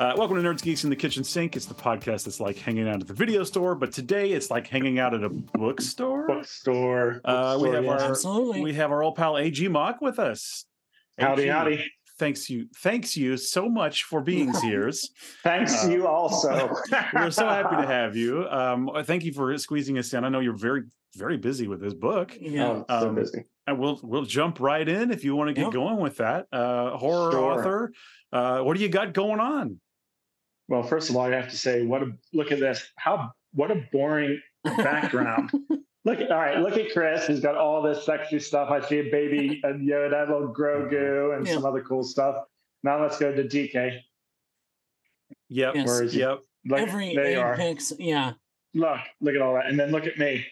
Uh, welcome to Nerds Geeks in the Kitchen Sink. It's the podcast that's like hanging out at the video store, but today it's like hanging out at a bookstore. Bookstore. Uh, we have yes. our Absolutely. we have our old pal AG Mock with us. howdy, AG, howdy. Thanks you, thanks you so much for being here. Thanks Uh, you also. We're so happy to have you. Um, thank you for squeezing us in. I know you're very very busy with this book. yeah. Oh, so Um, busy. And we'll we'll jump right in if you want to get Yep. going with that. Uh, horror Sure. author. Uh, what do you got going on? Well, first of all, I have to say, what a look at this. How what a boring background. look, all right, look at Chris. He's got all this sexy stuff. I see a baby, and Yoda, a little Grogu, mm-hmm. and Yeah. some other cool stuff. Now let's go to DK. Yep. Yes. Where is he? Yep. Look, Every there you are. apex, yeah. Look, look at all that, and then look at me,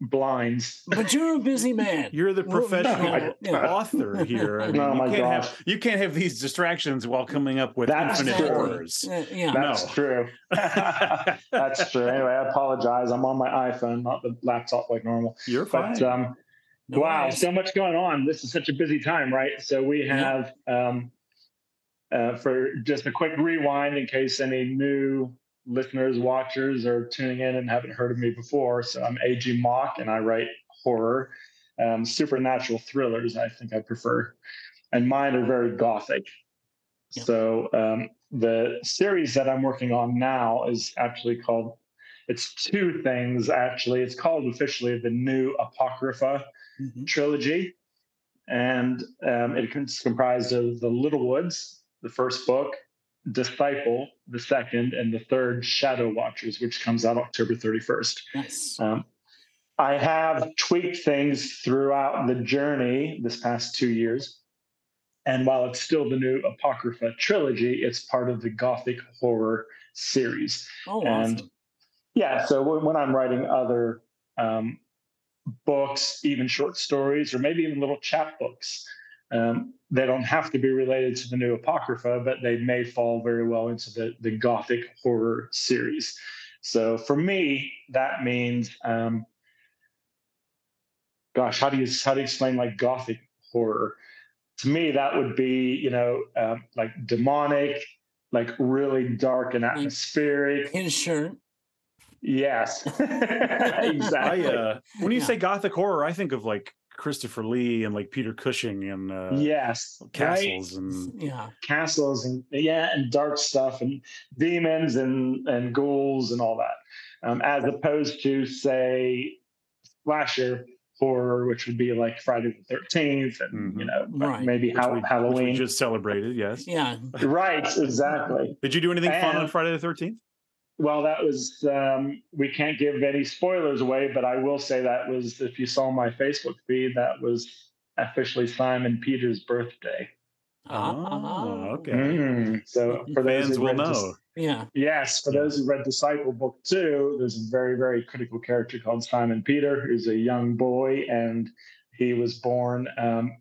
blinds. But you're a busy man. You're the Well, professional yeah. author here. I mean, Oh you my can't gosh. have you can't have these distractions while coming up with That's infinite true. horrors. Uh, yeah. That's No. true. That's true. Anyway, I apologize. I'm on my iPhone, not the laptop like normal. You're fine. But um, No wow, worries. so much going on. This is such a busy time, right? So we Yeah. have um, uh, for just a quick rewind in case any new listeners, watchers are tuning in and haven't heard of me before. So I'm AG Mock, and I write horror, um, supernatural thrillers. I think I prefer, and mine are very gothic. Yeah. So um, the series that I'm working on now is actually called. It's two things actually. It's called officially the New Apocrypha Mhm. trilogy, and um, it's comprised of the Little Woods, the first book, Disciple, the second, and the third, Shadow Watchers, which comes out October 31st. Nice. Um, I have tweaked things throughout the journey this past two years. And while it's still the new Apocrypha trilogy, it's part of the Gothic horror series. Oh, and awesome. yeah, so when, when I'm writing other um, books, even short stories, or maybe even little chapbooks, um, they don't have to be related to the new Apocrypha, but they may fall very well into the, the Gothic horror series. So for me, that means, um, gosh, how do you how do you explain like Gothic horror? To me, that would be you know um, like demonic, like really dark and atmospheric. His shirt. Yes, I, exactly. uh, when you Yeah. say gothic horror, I think of like Christopher Lee and like Peter Cushing and uh, yes, right? castles and Yeah. castles and yeah, and dark stuff and demons and and ghouls and all that, um, as opposed to say slasher horror, which would be like Friday the Thirteenth and you Mhm. know Right. maybe which ha- we, which Halloween. we just celebrated. Yes. Yeah. right, exactly. Did you do anything fun on Friday the Thirteenth? Well, that was um, we can't give any spoilers away, but I will say that was if you saw my Facebook feed, that was officially Simon Peter's birthday. Oh, okay. Mm, So for those Fans who will read Dis- know. Yeah. Yes, for those who read Disciple Book Two, there's a very, very critical character called Simon Peter, who's a young boy, and he was born um,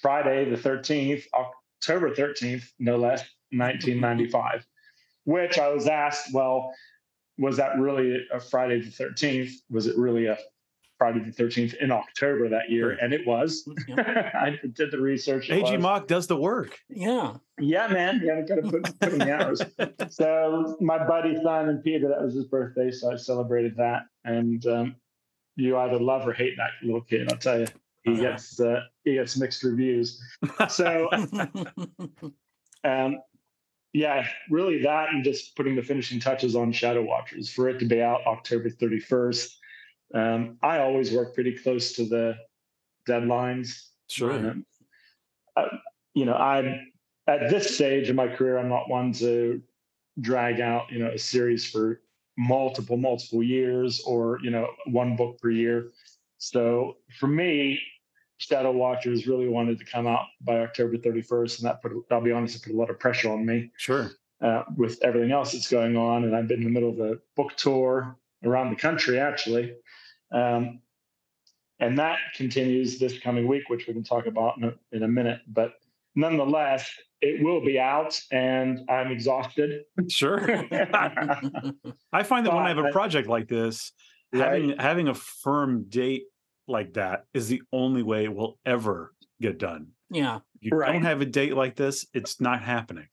Friday the 13th, October 13th, no less, 1995. Which I was asked, well, was that really a Friday the 13th? Was it really a Friday the 13th in October that year? And it was. Yeah. I did the research. it AG was. Mock does the work. Yeah. Yeah, man. Yeah, I got to put, put in the hours. So my buddy Simon Peter, that was his birthday, so I celebrated that. And um, you either love or hate that little kid. I'll tell you, he Uh-huh. gets uh, he gets mixed reviews. So um, yeah, really that, and just putting the finishing touches on Shadow Watchers for it to be out October thirty first. Um, I always work pretty close to the deadlines. Sure. Um, uh, you know, I'm at this stage in my career, I'm not one to drag out, you know, a series for multiple, multiple years or, you know, one book per year. So for me, Shadow Watchers really wanted to come out by October 31st. And that put, I'll be honest, it put a lot of pressure on me Sure. uh, with everything else that's going on. And I've been in the middle of a book tour around the country, actually. Um, and that continues this coming week, which we can talk about in a, in a minute. But nonetheless, it will be out, and I'm exhausted. Sure. I find that when I have a project like this, Right. having having a firm date like that is the only way it will ever get done. yeah. You Right. don't have a date like this, it's not happening.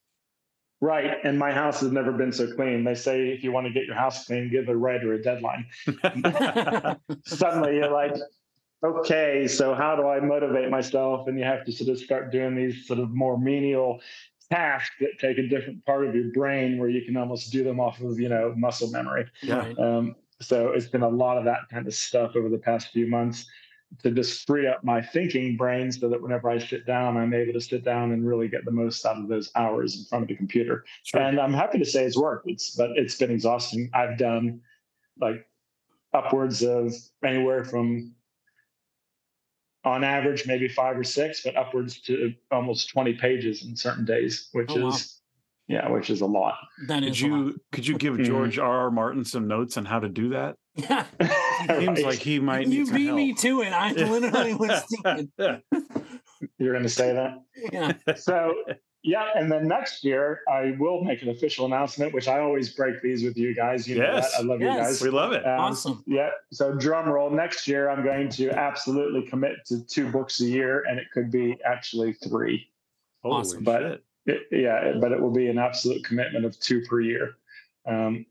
Right. And my house has never been so clean. They say if you want to get your house clean, give a writer a deadline. Suddenly you're like, okay, so how do I motivate myself? And you have to sort of start doing these sort of more menial tasks that take a different part of your brain where you can almost do them off of, you know, muscle memory. Right. Um, so it's been a lot of that kind of stuff over the past few months to just free up my thinking brain so that whenever I sit down, I'm able to sit down and really get the most out of those hours in front of the computer. Sure. And I'm happy to say it's worked. It's but it's been exhausting. I've done like upwards of anywhere from on average maybe five or six, but upwards to almost 20 pages in certain days, which Oh, wow. Is yeah, which is a lot. That Could is a lot. you could you give Mhm. George R. R. Martin some notes on how to do that? Yeah. Seems Right. like he might need You some beat help. me to it. I literally was thinking. You're going to say that. Yeah. so yeah and then next year i will make an official announcement which i always break these with you guys you know Yes. that. i love Yes. you guys we love it. Um, Awesome. yeah so drum roll next year i'm going to absolutely commit to two books a year and it could be actually three Holy awesome. but- shit. It- yeah but it will be an absolute commitment of two per year um,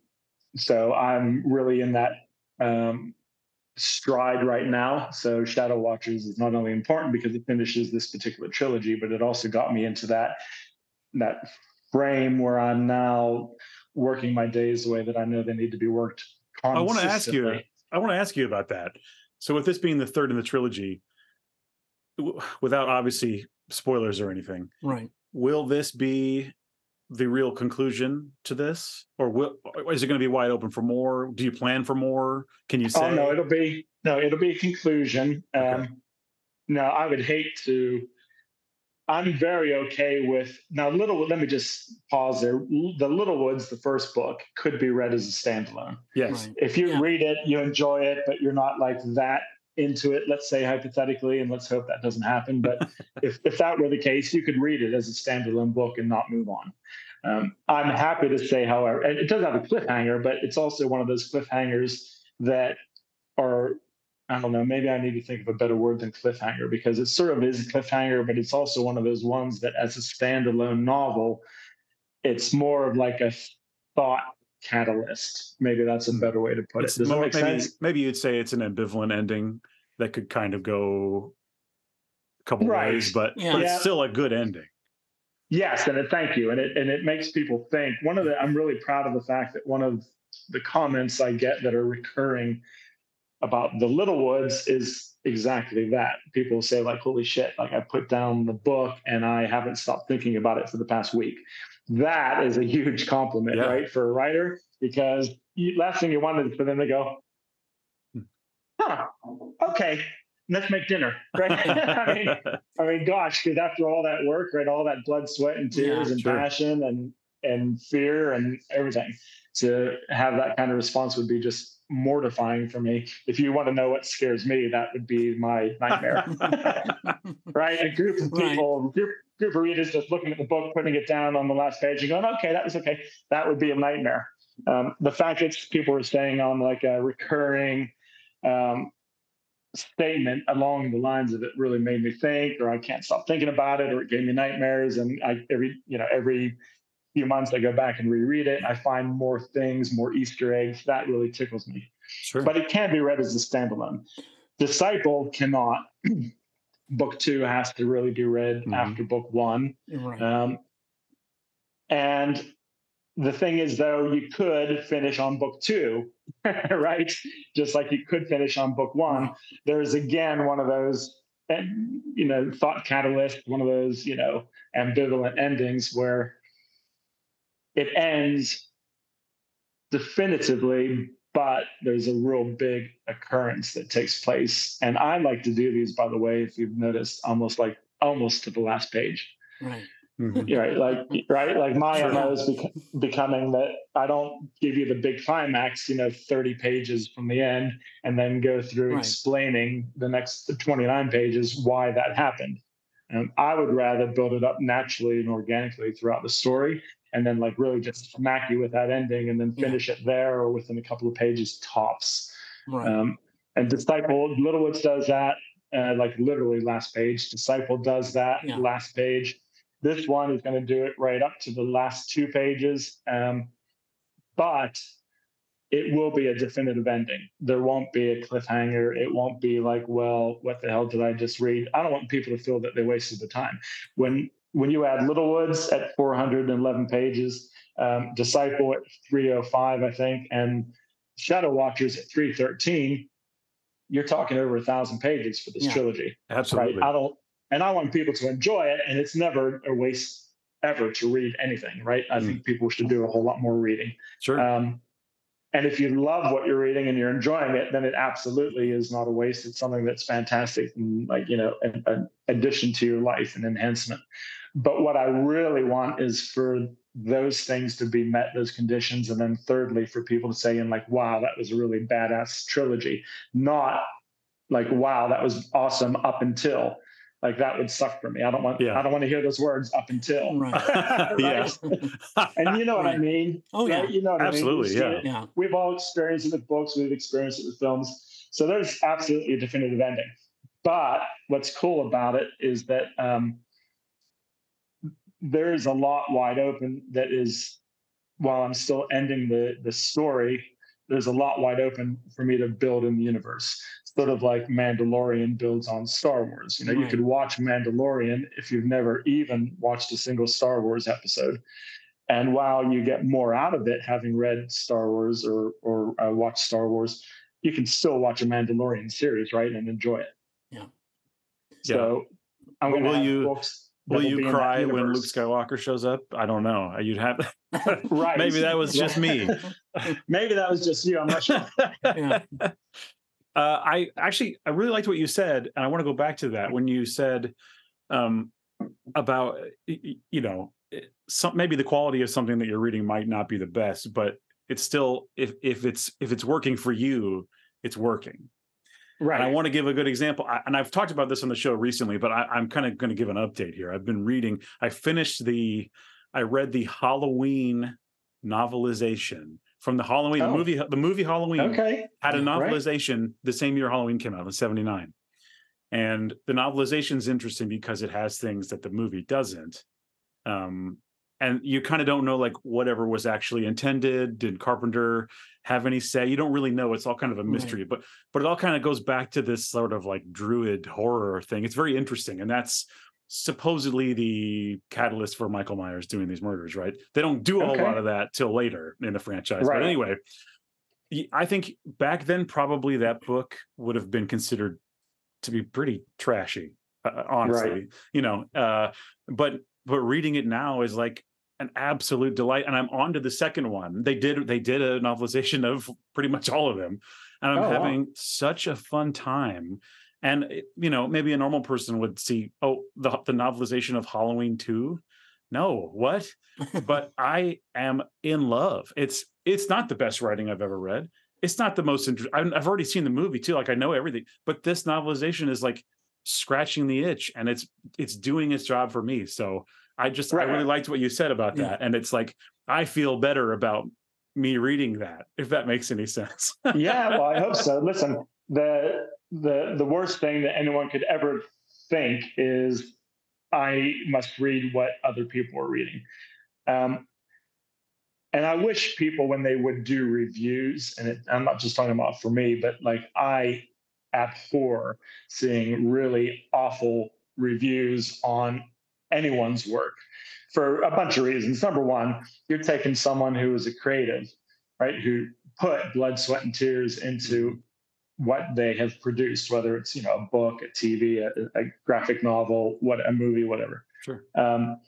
so i'm really in that um, stride right now so shadow watchers is not only important because it finishes this particular trilogy but it also got me into that that frame where i'm now working my days the way that i know they need to be worked I want to ask you. I want to ask you about that. So, with this being the third in the trilogy, w- without obviously spoilers or anything, Right. Will this be the real conclusion to this, or will is it going to be wide open for more? Do you plan for more? Can you say? Oh no, it'll be no, it'll be a conclusion. Um, Okay. No, I would hate to. I'm very okay with now. Little, let me just pause there. The Little Woods, the first book, could be read as a standalone. yes. Right. If you Yeah. read it, you enjoy it, but you're not like that into it. Let's say hypothetically, and let's hope that doesn't happen. But if if that were the case, you could read it as a standalone book and not move on. Um, I'm happy to say, however, and it does have a cliffhanger, but it's also one of those cliffhangers that are, I don't know, maybe I need to think of a better word than cliffhanger because it sort of is a cliffhanger, but it's also one of those ones that as a standalone novel, it's more of like a thought catalyst. Maybe that's a better way to put It's it. Does that make maybe, sense? maybe you'd say it's an ambivalent ending that could kind of go a couple Right. ways, but, Yeah. but Yeah. it's still a good ending. Yes, and it, thank you, and it and it makes people think. One of the I'm really proud of the fact that one of the comments I get that are recurring about the Little Woods is exactly that. People say like, "Holy shit!" Like I put down the book and I haven't stopped thinking about it for the past week. That is a huge compliment, Yeah. right, for a writer because you, last thing you wanted is for them to go. "Huh, okay." Let's make dinner, right? I mean, I mean, gosh, because after all that work, right, all that blood, sweat, and tears, Yeah, and sure. passion, and and fear, and everything, to have that kind of response would be just mortifying for me. If you want to know what scares me, that would be my nightmare, right? A group of Right. people, group group of readers just looking at the book, putting it down on the last page, and going, "Okay, that was okay." That would be a nightmare. Um, the fact that people are staying on like a recurring. Um, statement along the lines of it really made me think or i can't stop thinking about it or it gave me nightmares and i every you know every few months i go back and reread it i find more things more easter eggs that really tickles me Sure. but it can be read as a standalone disciple cannot book two has to really be read Mhm. after book one right. um, and the thing is, though, you could finish on book two, right? Just like you could finish on book one. There's again one of those, you know, thought catalyst, one of those, you know, ambivalent endings where it ends definitively, but there's a real big occurrence that takes place. And I like to do these, by the way, if you've noticed, almost like almost to the last page. right. Mhm. Right, like right, like my Sure. MO is bec- becoming that I don't give you the big climax, you know, 30 pages from the end, and then go through Right. explaining the next 29 pages why that happened. And I would rather build it up naturally and organically throughout the story, and then like really just smack you with that ending, and then Yeah. finish it there or within a couple of pages tops. Right. Um, and Disciple, Little Woods does that, uh, like literally last page. Disciple does that Yeah. last page. This one is going to do it right up to the last two pages, um, but it will be a definitive ending. There won't be a cliffhanger. It won't be like, well, what the hell did I just read? I don't want people to feel that they wasted the time. When when you add Little Woods at 411 pages, um, Disciple at 305, I think, and Shadow Watchers at 313, you're talking over a thousand pages for this Yeah. trilogy. Absolutely. Right. I don't, and I want people to enjoy it, and it's never a waste ever to read anything, right? I Mm. think people should do a whole lot more reading. Sure. Um, and if you love what you're reading and you're enjoying it, then it absolutely is not a waste. It's something that's fantastic and like you know, an, an addition to your life and enhancement. But what I really want is for those things to be met, those conditions, and then thirdly, for people to say, "And like, wow, that was a really badass trilogy," not like, "Wow, that was awesome," up until. Like that would suck for me. I don't want. Yeah. I don't want to hear those words up until. Right. yeah. And you know what I mean. Oh, yeah. right? You know what Absolutely, I mean. You've yeah. Yeah. we've all experienced it with books, we've experienced it with films. So there's absolutely a definitive ending. But what's cool about it is that um, there is a lot wide open that is, while I'm still ending the the story, there's a lot wide open for me to build in the universe. Sort of like Mandalorian builds on Star Wars. You know, you could watch Mandalorian if you've never even watched a single Star Wars episode. And while you get more out of it, having read Star Wars or or uh, watched Star Wars, you can still watch a Mandalorian series, right, and enjoy it. Yeah. So I'm Will going to have you- books. Will you be in that cry when Luke. Skywalker shows up? I don't know. You'd have Right. Maybe that was just me. Maybe that was just you. I'm not sure. Yeah. Uh, I actually I really liked what you said, and I want to go back to that when you said um, about y- y- you know some maybe the quality of something that you're reading might not be the best, but it's still if if it's if it's working for you, it's working. Right. And I want to give a good example, I, and I've talked about this on the show recently, but I, I'm kind of going to give an update here. I've been reading. I finished the. I read the Halloween novelization from the Halloween Oh. the movie. The movie Halloween okay. had a Yeah. Right. novelization the same year Halloween came out in 79. And the novelization is interesting because it has things that the movie doesn't. Um, and you kind of don't know like whatever was actually intended. Did Carpenter have any say? You don't really know. It's all kind of a Right. mystery, but but it all kind of goes back to this sort of like druid horror thing. It's very interesting. And that's supposedly the catalyst for Michael Myers doing these murders, right? They don't do a whole Okay. lot of that till later in the franchise. Right. But anyway, I think back then probably that book would have been considered to be pretty trashy, uh, honestly. You know, uh, but but reading it now is like an absolute delight, and I'm on to the second one. They did they did a novelization of pretty much all of them, and I'm Oh, wow. having such a fun time. And eh, you know, maybe a normal person would see, oh, the the novelization of Halloween two. No, what? but I am in love. It's it's not the best writing I've ever read. It's not the most interesting. I've already seen the movie too. Like I know everything, but this novelization is like scratching the itch, and it's it's doing its job for me. So I just I really liked what you said about Yeah. that, and it's like I feel better about me reading that. If that makes any sense. yeah, well, I hope so. Listen, the the the worst thing that anyone could ever think is I must read what other people are reading. Um, and I wish people, when they would do reviews, and it, I'm not just talking about for me, but like I abhor seeing really awful reviews on anyone's work for a bunch of reasons. Number one, you're taking someone who is a creative, right, who put blood, sweat, and tears into what they have produced, whether it's you know a book, a TV, a, a graphic novel, what a movie, whatever. Sure. Um,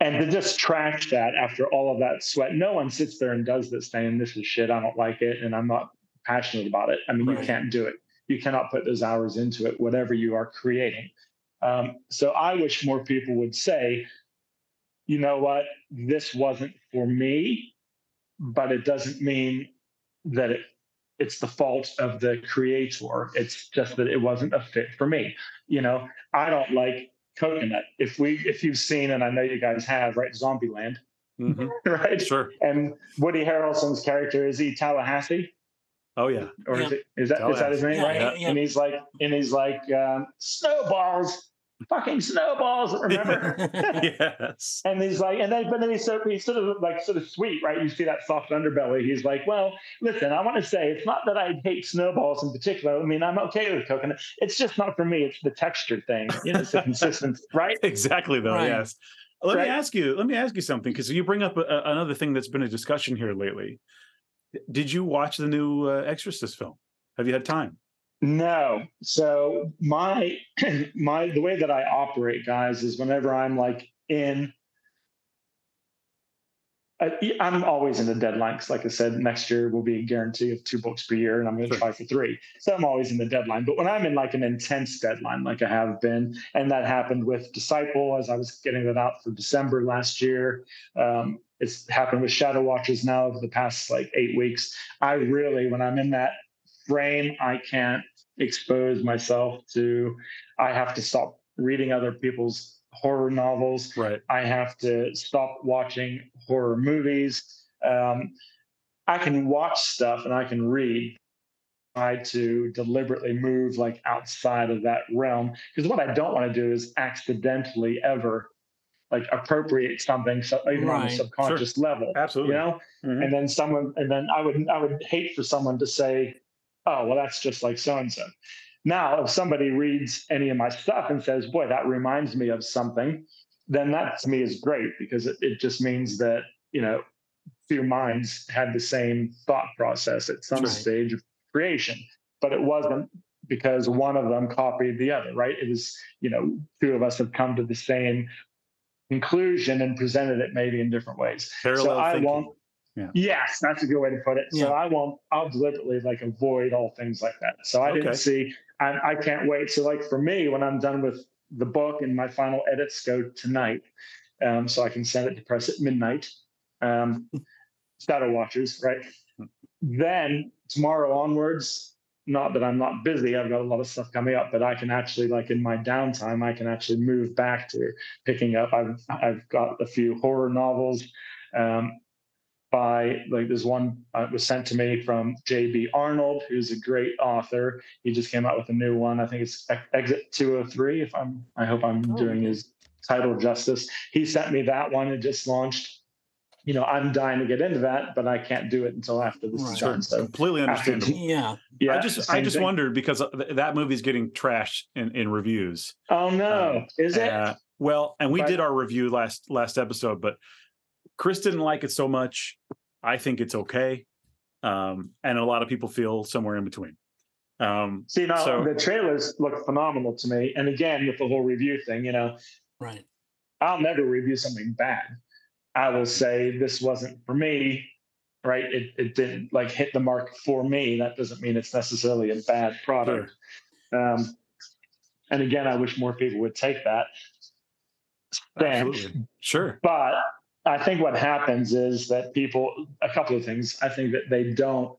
and to just trash that after all of that sweat, no one sits there and does this saying this is shit. I don't like it, and I'm not passionate about it. I mean, Right. you can't do it. You cannot put those hours into it, whatever you are creating. Um, so I wish more people would say, you know what, this wasn't for me, but it doesn't mean that it it's the fault of the creator. It's just that it wasn't a fit for me. You know, I don't like coconut. If we if you've seen, and I know you guys have, right, Zombieland, Mhm. right? Sure. And Woody Harrelson's character is he Tallahassee? Oh yeah. Or is it is that is that his name, Yeah, right? yeah, yeah. And he's like and he's like um, snowballs. Fucking snowballs, remember? yes. And he's like, and then, but then he's, so, he's sort of like sort of sweet, right? You see that soft underbelly. He's like, well, listen, I want to say it's not that I hate snowballs in particular. I mean, I'm okay with coconut. It's just not for me. It's the texture thing. You know, it's the consistency, right? Exactly, though. Right. Yes. Let Right. me ask you. Let me ask you something because you bring up a, a- another thing that's been a discussion here lately. Did you watch the new uh, Exorcist film? Have you had time? No. So my my the way that I operate, guys, is whenever I'm like in. I- I'm always in the deadline because, like I said, next year will be a guarantee of two books per year, and I'm going to try for three. So I'm always in the deadline. But when I'm in like an intense deadline, like I have been, and that happened with Disciple as I was getting that out for December last year. Um, it's happened with Shadow Watchers now over the past like eight weeks. I really, when I'm in that frame, I can't expose myself to. I have to stop reading other people's horror novels. Right. I have to stop watching horror movies. Um, I can watch stuff and I can read. Try to deliberately move like outside of that realm because what I don't want to do is accidentally ever like appropriate something, so even on a Right. subconscious level. Absolutely. You know, Mhm. and then someone, and then I would I would hate for someone to say, "Oh, well, that's just like so and so." Now, if somebody reads any of my stuff and says, "Boy, that reminds me of something," then that to me is great because it, it just means that you know few minds had the same thought process at some Right. stage of creation, but it wasn't because one of them copied the other, right? It was you know two of us have come to the same conclusion and presented it maybe in different ways. Parallel so I thinking. won't. Yeah. Yes, that's a good way to put it. So Yeah. I won't. I'll deliberately like avoid all things like that. So I Okay. didn't see. I, I can't wait. So like for me, when I'm done with the book and my final edits go tonight, um, so I can send it to press at midnight. Um, Shadow Watchers, right? Then tomorrow onwards, not that I'm not busy, I've got a lot of stuff coming up, but I can actually like in my downtime, I can actually move back to picking up. I've I've got a few horror novels. Um, by like there's one uh, was sent to me from J.B. Arnold, who's a great author. He just came out with a new one. I think it's Ex- Exit 203. If I'm, I hope I'm Oh, doing his title justice. He sent me that one. It just launched. You know, I'm dying to get into that, but I can't do it until after this is Right. done. So Completely after- Yeah. yeah, I just I just thing. wondered because uh, th- that movie's getting trashed in, in reviews. Oh no, Um, is it? Uh, well, and we Right. did our review last last episode, but Chris didn't like it so much. I think it's okay, um, and a lot of people feel somewhere in between. Um, See, now so- the trailers look phenomenal to me. And again, with the whole review thing, you know, Right. I'll never review something bad. I will say this wasn't for me, right? It, it didn't like hit the mark for me. That doesn't mean it's necessarily a bad product. Um, and again, I wish more people would take that. stand. absolutely, sure, But I think what happens is that people, a couple of things. I think that they don't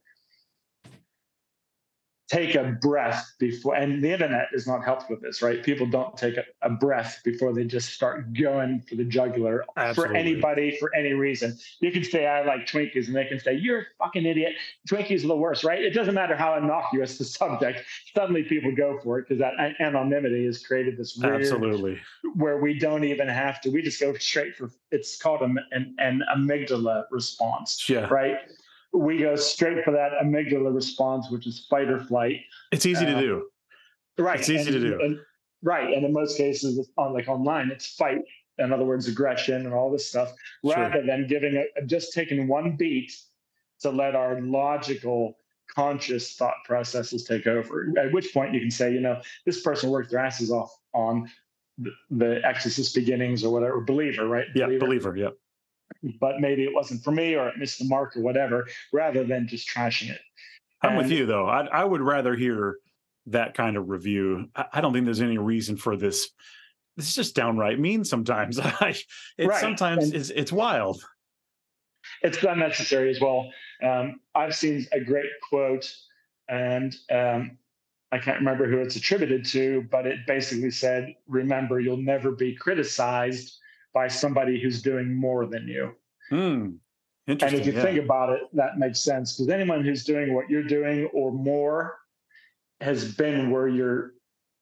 take a breath before, and the internet is not helped with this, right? People don't take a, a breath before they just start going for the jugular for anybody for any reason. You can say, I like Twinkies, and they can say, You're a fucking idiot. Twinkies are the worst, right? It doesn't matter how innocuous the subject. Suddenly people go for it because that anonymity has created this weird absolutely. where we don't even have to. We just go straight for it's called an, an, an amygdala response, Yeah, right? We go straight for that amygdala response, which is fight or flight. it's easy to Uh, do. Right. It's easy to do. and- right. And in most cases, it's on like online, it's fight. In other words, aggression and all this stuff, Sure. rather than giving a just taking one beat to let our logical, conscious thought processes take over. At which point you can say, you know, this person worked their asses off on the, the Exorcist beginnings or whatever, believer, right? Yeah, believer. Yeah, But maybe it wasn't for me or it missed the mark or whatever, rather than just trashing it. I'm with you though. I I would rather hear that kind of review. I, I don't think there's any reason for this. This is just downright mean sometimes. It Right, sometimes and- it's it's wild. it's unnecessary as well. Um, I've seen a great quote, and um, I can't remember who it's attributed to, but it basically said, "Remember, you'll never be criticized by somebody who's doing more than you." Hmm. And if you yeah. think about it, that makes sense because anyone who's doing what you're doing or more has been where you're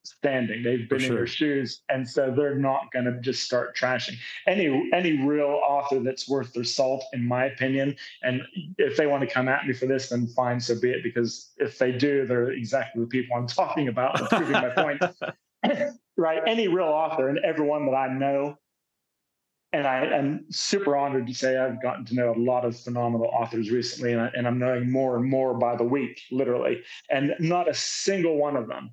standing. They've been For in your shoes, and so they're not going to just start trashing any any real author that's worth their salt, in my opinion. And if they want to come at me for this, then fine, so be it. Because if they do, they're exactly the people I'm talking about, proving my point. right? Any real author, and everyone that I know and I am super honored to say I've gotten to know a lot of phenomenal authors recently, and, I, and I'm knowing more and more by the week, literally. And not a single one of them,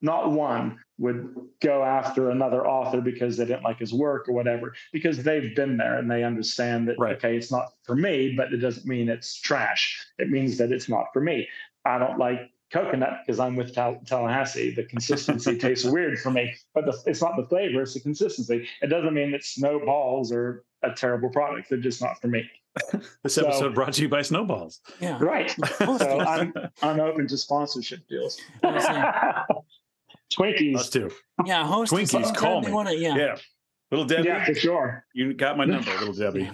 not one, would go after another author because they didn't like his work or whatever, because they've been there and they understand that, Right. okay, it's not for me, but it doesn't mean it's trash. It means that it's not for me. I don't like coconut because I'm with Tal- Tallahassee. The consistency tastes weird for me, but the, it's not the flavor; it's the consistency. It doesn't mean that snowballs are a terrible product. They're just not for me. This So- episode brought to you by Snowballs. Yeah. Right. So. I'm I'm open to sponsorship deals. Twinkies. Us too. Yeah, host Twinkies, anytime call they me. wanna- yeah. Yeah. Little Debbie, Yeah, for sure. you got my number, little Debbie. Yeah.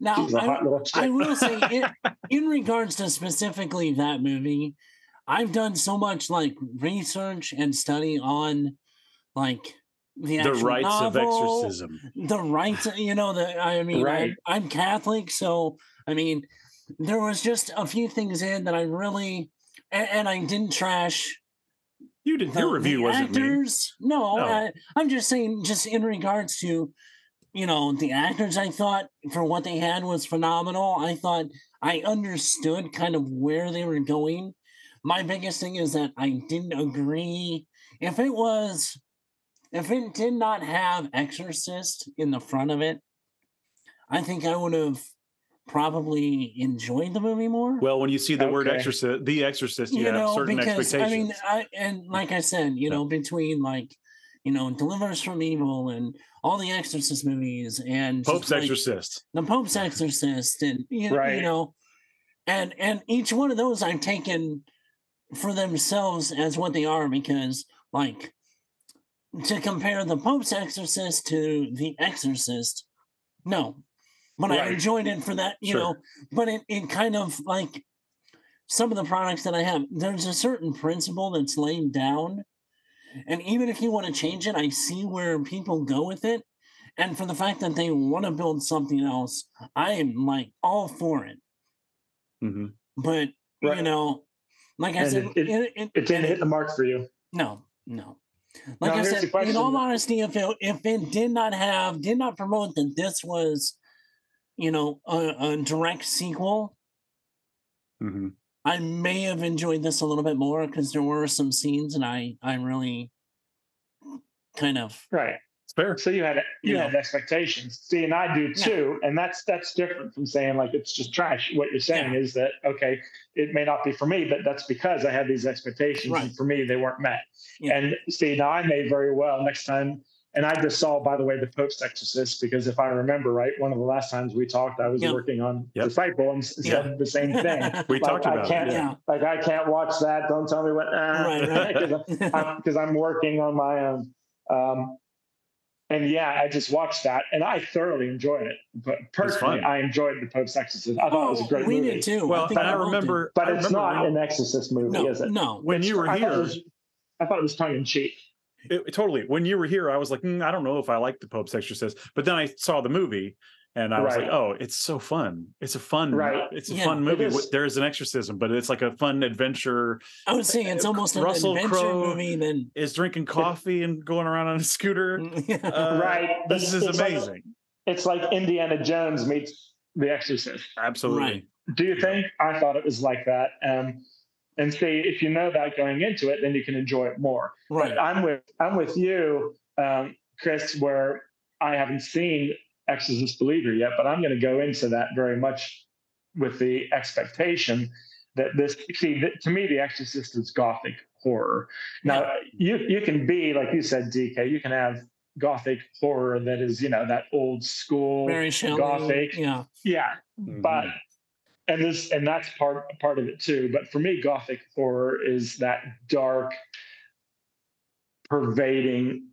Now, She's a I, hot little I chick. will say, in, in regards to specifically that movie, I've done so much like research and study on like the, The rites of exorcism. the rites. Uh, you know, the I mean, Right. I'm, I'm Catholic, so I mean, there was just a few things in that I really, and, and I didn't trash You did the, your review wasn't me. actors. No, No. I, I'm just saying, just in regards to, you know, the actors. I thought for what they had was phenomenal. I thought I understood kind of where they were going. My biggest thing is that I didn't agree if it was, if it did not have Exorcist in the front of it. I think I would have probably enjoyed the movie more Well, when you see the word exorcist, the exorcist, you, you have know, certain because expectations. I mean, I and like I said, you know, between like, you know, Deliver Us from Evil and all the Exorcist movies and Pope's like, exorcist. the Pope's Exorcist, and you, you know, and and each one of those I've taken for themselves as what they are because like to compare the Pope's Exorcist to the Exorcist, no. But I Right. enjoyed it for that, you Sure. know, but it, it kind of like some of the products that I have, there's a certain principle that's laid down. And even if you want to change it, I see where people go with it. And for the fact that they want to build something else, I am like all for it. Mhm. But you Right. know, like I said, it- it, it, It didn't hit the mark for you. no, no. Like Now, I said, in all honesty, if it if it did not have did not promote that this was, you know, a, a direct sequel, Mhm. I may have enjoyed this a little bit more because there were some scenes and I I really kind of Right. It's fair. So you had you Yeah. had expectations. See, and I do Yeah. too. And that's that's different from saying like it's just trash. What you're saying is that okay, it may not be for me, but that's because I had these expectations, Right. and for me they weren't met. Yeah. And see, now I may very well next time. And I just saw, by the way, the Pope's Exorcist because if I remember right, one of the last times we talked, I was Yeah. working on Yep. Disciple and s- Yeah. the same thing. We Like, talked I about can't- it. Yeah. yeah. Like I can't watch that. Don't tell me what. Right, right. because I'm working on my own. Um, and yeah, I just watched that and I thoroughly enjoyed it. But personally. I enjoyed the Pope's Exorcist. I thought it was a Oh, great we movie. We did too. Well, think and I we did. remember, But I it's remember not an Exorcist movie, No, is it? no. when you were I thought here. was, I thought it was tongue in cheek. it, totally. When you were here, I was like, "Mm, I don't know if I like the Pope's Exorcist, but then I saw the movie, and I was Right. like, oh, it's so fun. It's a fun, Right. It's a Yeah, fun movie. is. There is an exorcism, but it's like a fun adventure. I would say it's almost an Russell adventure Crowe movie than Is drinking coffee and going around on a scooter. Uh, Right. This It's- is it's like- amazing. It's like Indiana Jones meets The Exorcist. Absolutely. Right. Do you think? I thought it was like that. Um, and see, if you know that going into it, then you can enjoy it more. right. But I'm with I'm with you, um, Chris, where I haven't seen Exorcist Believer yet, but I'm going to go into that very much with the expectation that this. See, th- to me, The Exorcist is gothic horror. Now, you you can be like you said, DK. You can have gothic horror that is, you know, that old school. Mary Shelley. Gothic. Yeah. Yeah, Mhm. but and this and that's part part of it too but for me gothic horror is that dark pervading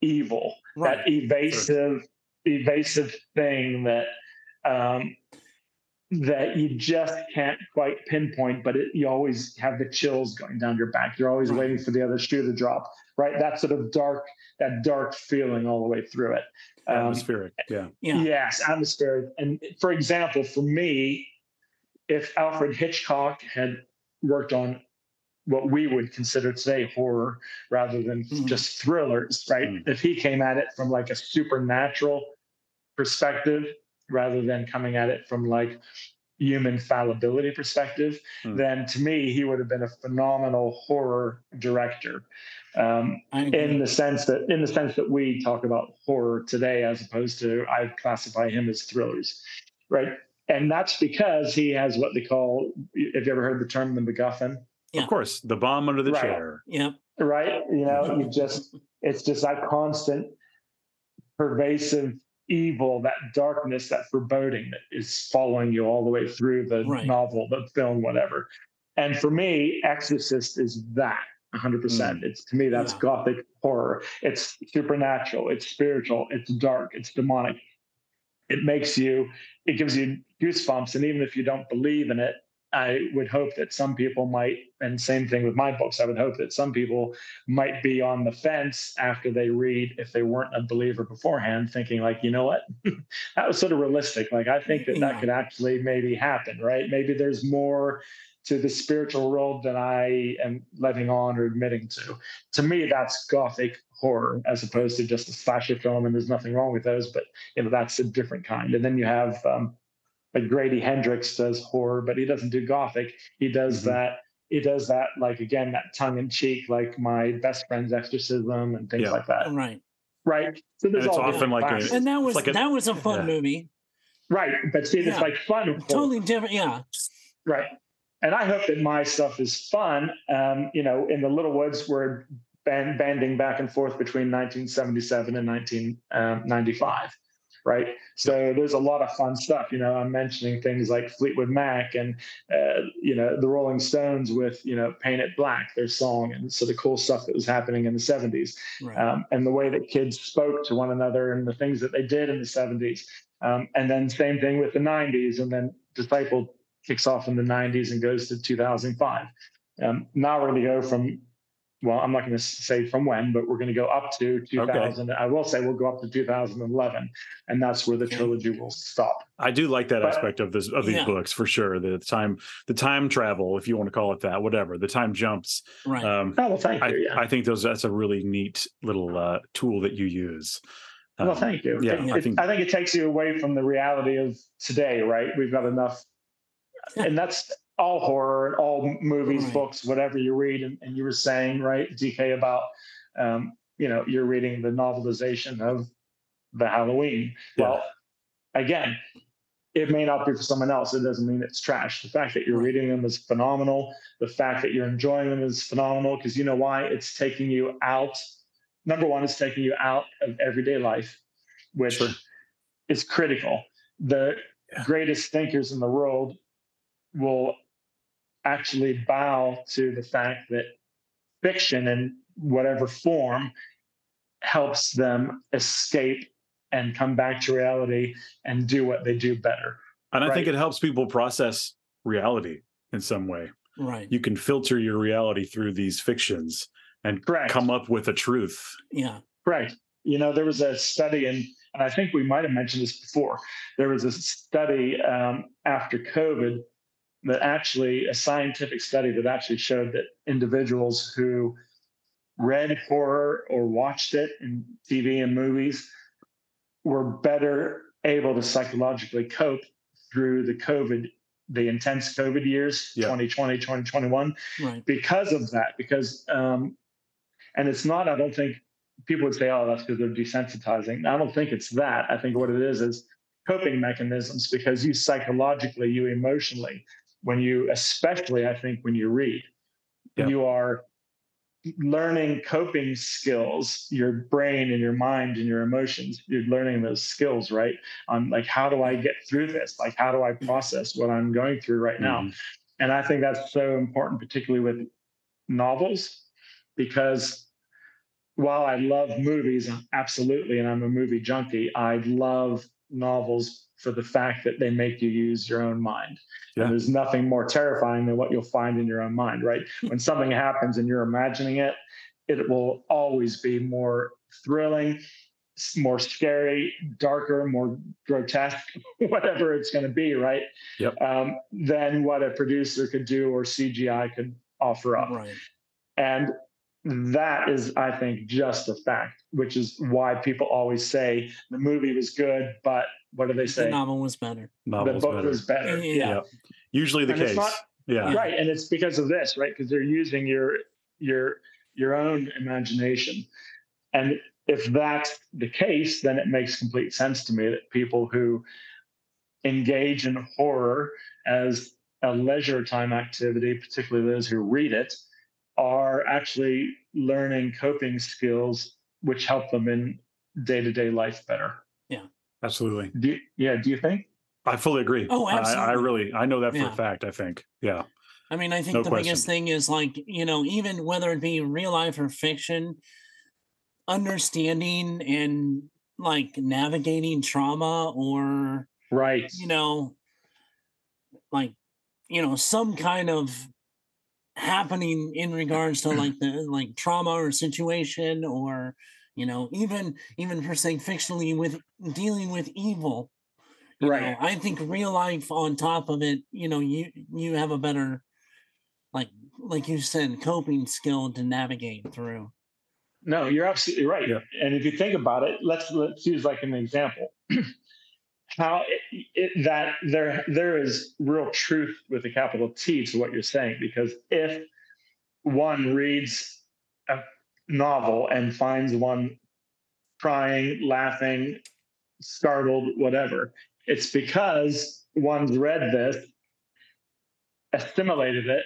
evil Right. that evasive evasive thing that um that you just can't quite pinpoint, but it, you always have the chills going down your back. You're always waiting for the other shoe to drop, right? That sort of dark, that dark feeling all the way through it. Um, Atmospheric. Yeah. Yeah. Yes, atmospheric. And for example, for me, if Alfred Hitchcock had worked on what we would consider today horror rather than Mhm. just thrillers, right? Mm. If he came at it from like a supernatural perspective rather than coming at it from like human fallibility perspective, Mm. then to me, he would have been a phenomenal horror director. Um, in the sense that in the sense that we talk about horror today as opposed to I classify him as thrillers, right? And that's because he has what they call. Have you ever heard the term the MacGuffin? Yeah. Of course, the bomb under the Right. chair. Yep. Right? You know, you just it's just that constant, pervasive evil, that darkness, that foreboding that is following you all the way through the Right. novel, the film, whatever. And for me, Exorcist is that 100%. Mm. It's to me, that's Yeah. gothic horror. It's supernatural, it's spiritual, it's dark, it's demonic. It makes you, it gives you goosebumps. And even if you don't believe in it, I would hope that some people might, and same thing with my books, I would hope that some people might be on the fence after they read, if they weren't a believer beforehand, thinking, like, you know what? that was sort of realistic. Like, I think that Yeah. that could actually maybe happen, right? Maybe there's more to the spiritual world than I am letting on or admitting to. To me, that's gothic horror as opposed to just a slasher film, and there's nothing wrong with those, but you know, that's a different kind. And then you have um, like Grady Hendrix does horror, but he doesn't do gothic. He does Mhm. that. He does that like again that tongue in cheek, like my best friend's exorcism and things Yeah. like that. Right. Right. So there's it's all often different like a- And that was like a- that was a fun yeah. movie. right. But see, it's like fun. horror. Totally different. Yeah. Right. And I hope that my stuff is fun. Um, you know, in the Little Woods, we're band, banding back and forth between 1977 and 1995. Right. So there's a lot of fun stuff. You know, I'm mentioning things like Fleetwood Mac and, uh, you know, the Rolling Stones with, you know, Paint It Black, their song, and so the cool stuff that was happening in the 70s Right. um, and the way that kids spoke to one another and the things that they did in the 70s. Um, and then same thing with the 90s. And then Disciple kicks off in the 90s and goes to 2005. Um, now we're going to go from, well, I'm not going to say from when, but we're going to go up to 2000. I will say we'll go up to 2011. And that's where the trilogy will stop. I do like that But- aspect of this of these Yeah. books for sure. The time, the time travel, if you want to call it that, whatever. The time jumps. right. Um, Oh, well, thank I, you. Yeah. I think those that's a really neat little uh, tool that you use. well, Um, thank you. yeah, It- I think- I think it takes you away from the reality of today, right? We've got enough, and that's all horror and all movies, Right. books, whatever you read. And, and you were saying, right, DK, about, um, you know, you're reading the novelization of the Halloween. Yeah. Well, again, it may not be for someone else. It doesn't mean it's trash. The fact that you're reading them is phenomenal. The fact that you're enjoying them is phenomenal because you know why? It's taking you out. Number one, it's taking you out of everyday life, which Sure. is critical. The Yeah. greatest thinkers in the world will actually bow to the fact that fiction in whatever form helps them escape and come back to reality and do what they do better. and I think it helps people process reality in some way. right. You can filter your reality through these fictions and Correct. come up with a truth. Yeah. Right. You know, there was a study, and, and I think we might have mentioned this before. There was a study um, after COVID that actually, a scientific study that actually showed that individuals who read horror or watched it in TV and movies were better able to psychologically cope through the COVID, the intense COVID years, Yeah. 2020, 2021 Right. because of that because um and it's not i don't think people would say oh that's because they're desensitizing i don't think it's that i think what it is is coping mechanisms because you psychologically you emotionally when you especially i think when you read Yeah. you are learning coping skills your brain and your mind and your emotions you're learning those skills right on like how do i get through this like how do i process what i'm going through right now Mhm. and I think that's so important, particularly with novels, because while I love movies, absolutely, and I'm a movie junkie, I love novels for the fact that they make you use your own mind. Yeah. And there's nothing more terrifying than what you'll find in your own mind, right? when something happens and you're imagining it, it will always be more thrilling, more scary, darker, more grotesque, whatever it's going to be, right? Yep. Um, than what a producer could do or CGI could offer up. Right. And that is, I think, just a fact, which is why people always say the movie was good, but what do they say? The novel was better. The Novels book better. was better. Yeah. Yeah. Usually the And case. not- yeah. Right. And it's because of this, right? Because they're using your your your own imagination. And if that's the case, then it makes complete sense to me that people who engage in horror as a leisure time activity, particularly those who read it, are actually learning coping skills which help them in day-to-day life better. Yeah absolutely. Do you- yeah, do you think? I fully agree. Oh, I, I really, I know that for Yeah. a fact. I think. Yeah. I mean, I think No the question. biggest thing is like, you know, even whether it be real life or fiction, understanding and like navigating trauma or, Right. you know, like, you know, some kind of happening in regards to like the like trauma or situation or, you know, even even per se fictionally with dealing with evil. Right. know, I think real life on top of it, you know, you you have a better like like you said, coping skill to navigate through. No, you're absolutely right. Yeah. And if you think about it, let's let's use like an example. How it, it, that there there is real truth with a capital T to what you're saying because if one reads a novel and finds one crying, laughing, startled, whatever, it's because one's read this, assimilated it,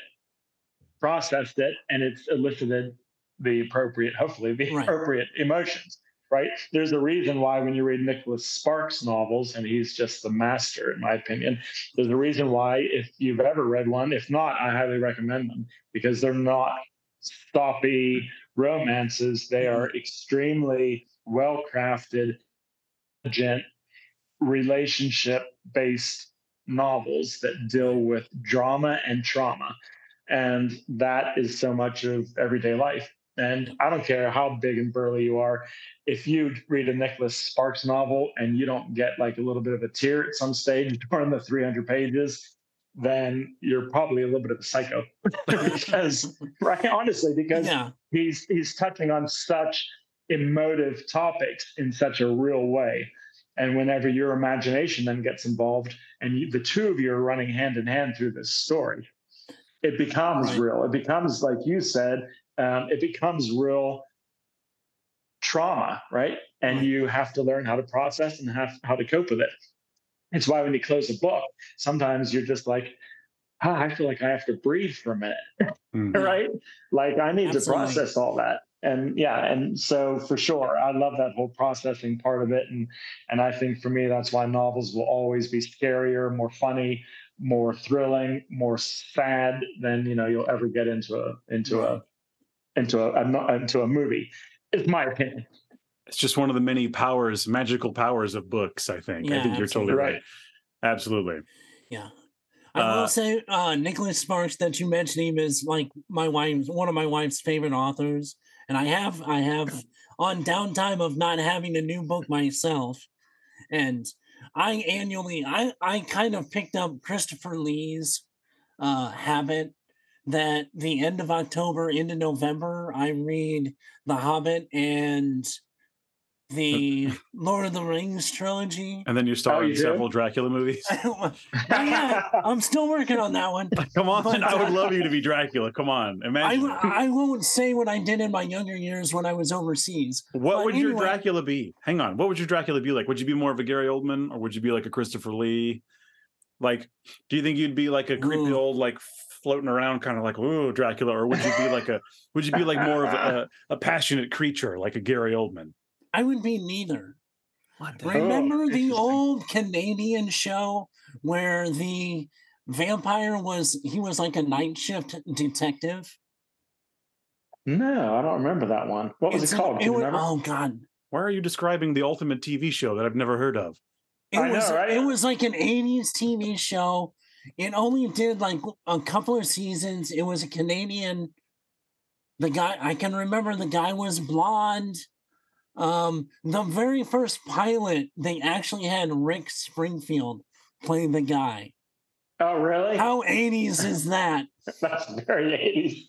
processed it, and it's elicited the appropriate, hopefully, the Right. appropriate emotions. Right? There's a reason why when you read Nicholas Sparks novels, and he's just the master, in my opinion. There's a reason why, if you've ever read one, if not, I highly recommend them because they're not stoppy romances. They are extremely well crafted, intelligent, relationship based novels that deal with drama and trauma. And that is so much of everyday life. And I don't care how big and burly you are, if you read a Nicholas Sparks novel and you don't get like a little bit of a tear at some stage during the 300 pages, then you're probably a little bit of a psycho. because, right, honestly, because Yeah. he's he's touching on such emotive topics in such a real way and whenever your imagination then gets involved and you, the two of you are running hand in hand through this story it becomes Right. real it becomes like you said um, it becomes real trauma right and you have to learn how to process and have, how to cope with it it's why when you close a book sometimes you're just like ah, i feel like i have to breathe for a minute Mm. right? Like I need Absolutely. to process all that. And yeah, and so for sure, I love that whole processing part of it. And and I think for me, that's why novels will always be scarier, more funny, more thrilling, more sad than you know you'll ever get into a into a into a, a no- into a movie. It's my opinion. It's just one of the many powers, magical powers of books. I think. I think you're totally right. Right. Absolutely. Yeah. I Uh, will say uh Nicholas Sparks that you mentioned him is like my wife's one of my wife's favorite authors. And I have I have on downtime of not having a new book myself. And I annually I I kind of picked up Christopher Lee's uh habit that the end of October into November I read The Hobbit and the Lord of the Rings trilogy. And then you star Oh, in you several Dracula movies. Not yet. I'm still working on that one. Come on, But, I would uh, love you to be Dracula. Come on, I, imagine. I won't say what I did in my younger years when I was overseas. what but would your Dracula be? Hang on. What would your Dracula be like? Would you be more of a Gary Oldman or would you be like a Christopher Lee? Like, do you think you'd be like a creepy Ooh. old, like floating around, kind of like, ooh, Dracula? Or would you be like a, would you be like more of a, a passionate creature, like a Gary Oldman? I would be neither. What oh, Remember the old Canadian show where the vampire was he was like a night shift detective? no, I don't remember that one. What was It's it called? It was- oh god. Why are you describing the ultimate TV show that I've never heard of? It I know, right? it was like an 80s TV show. It only did like a couple of seasons. It was a Canadian. The guy I can remember the guy was blonde. Um, the very first pilot, they actually had Rick Springfield play the guy. Oh, really? How 80s is that? That's very 80s.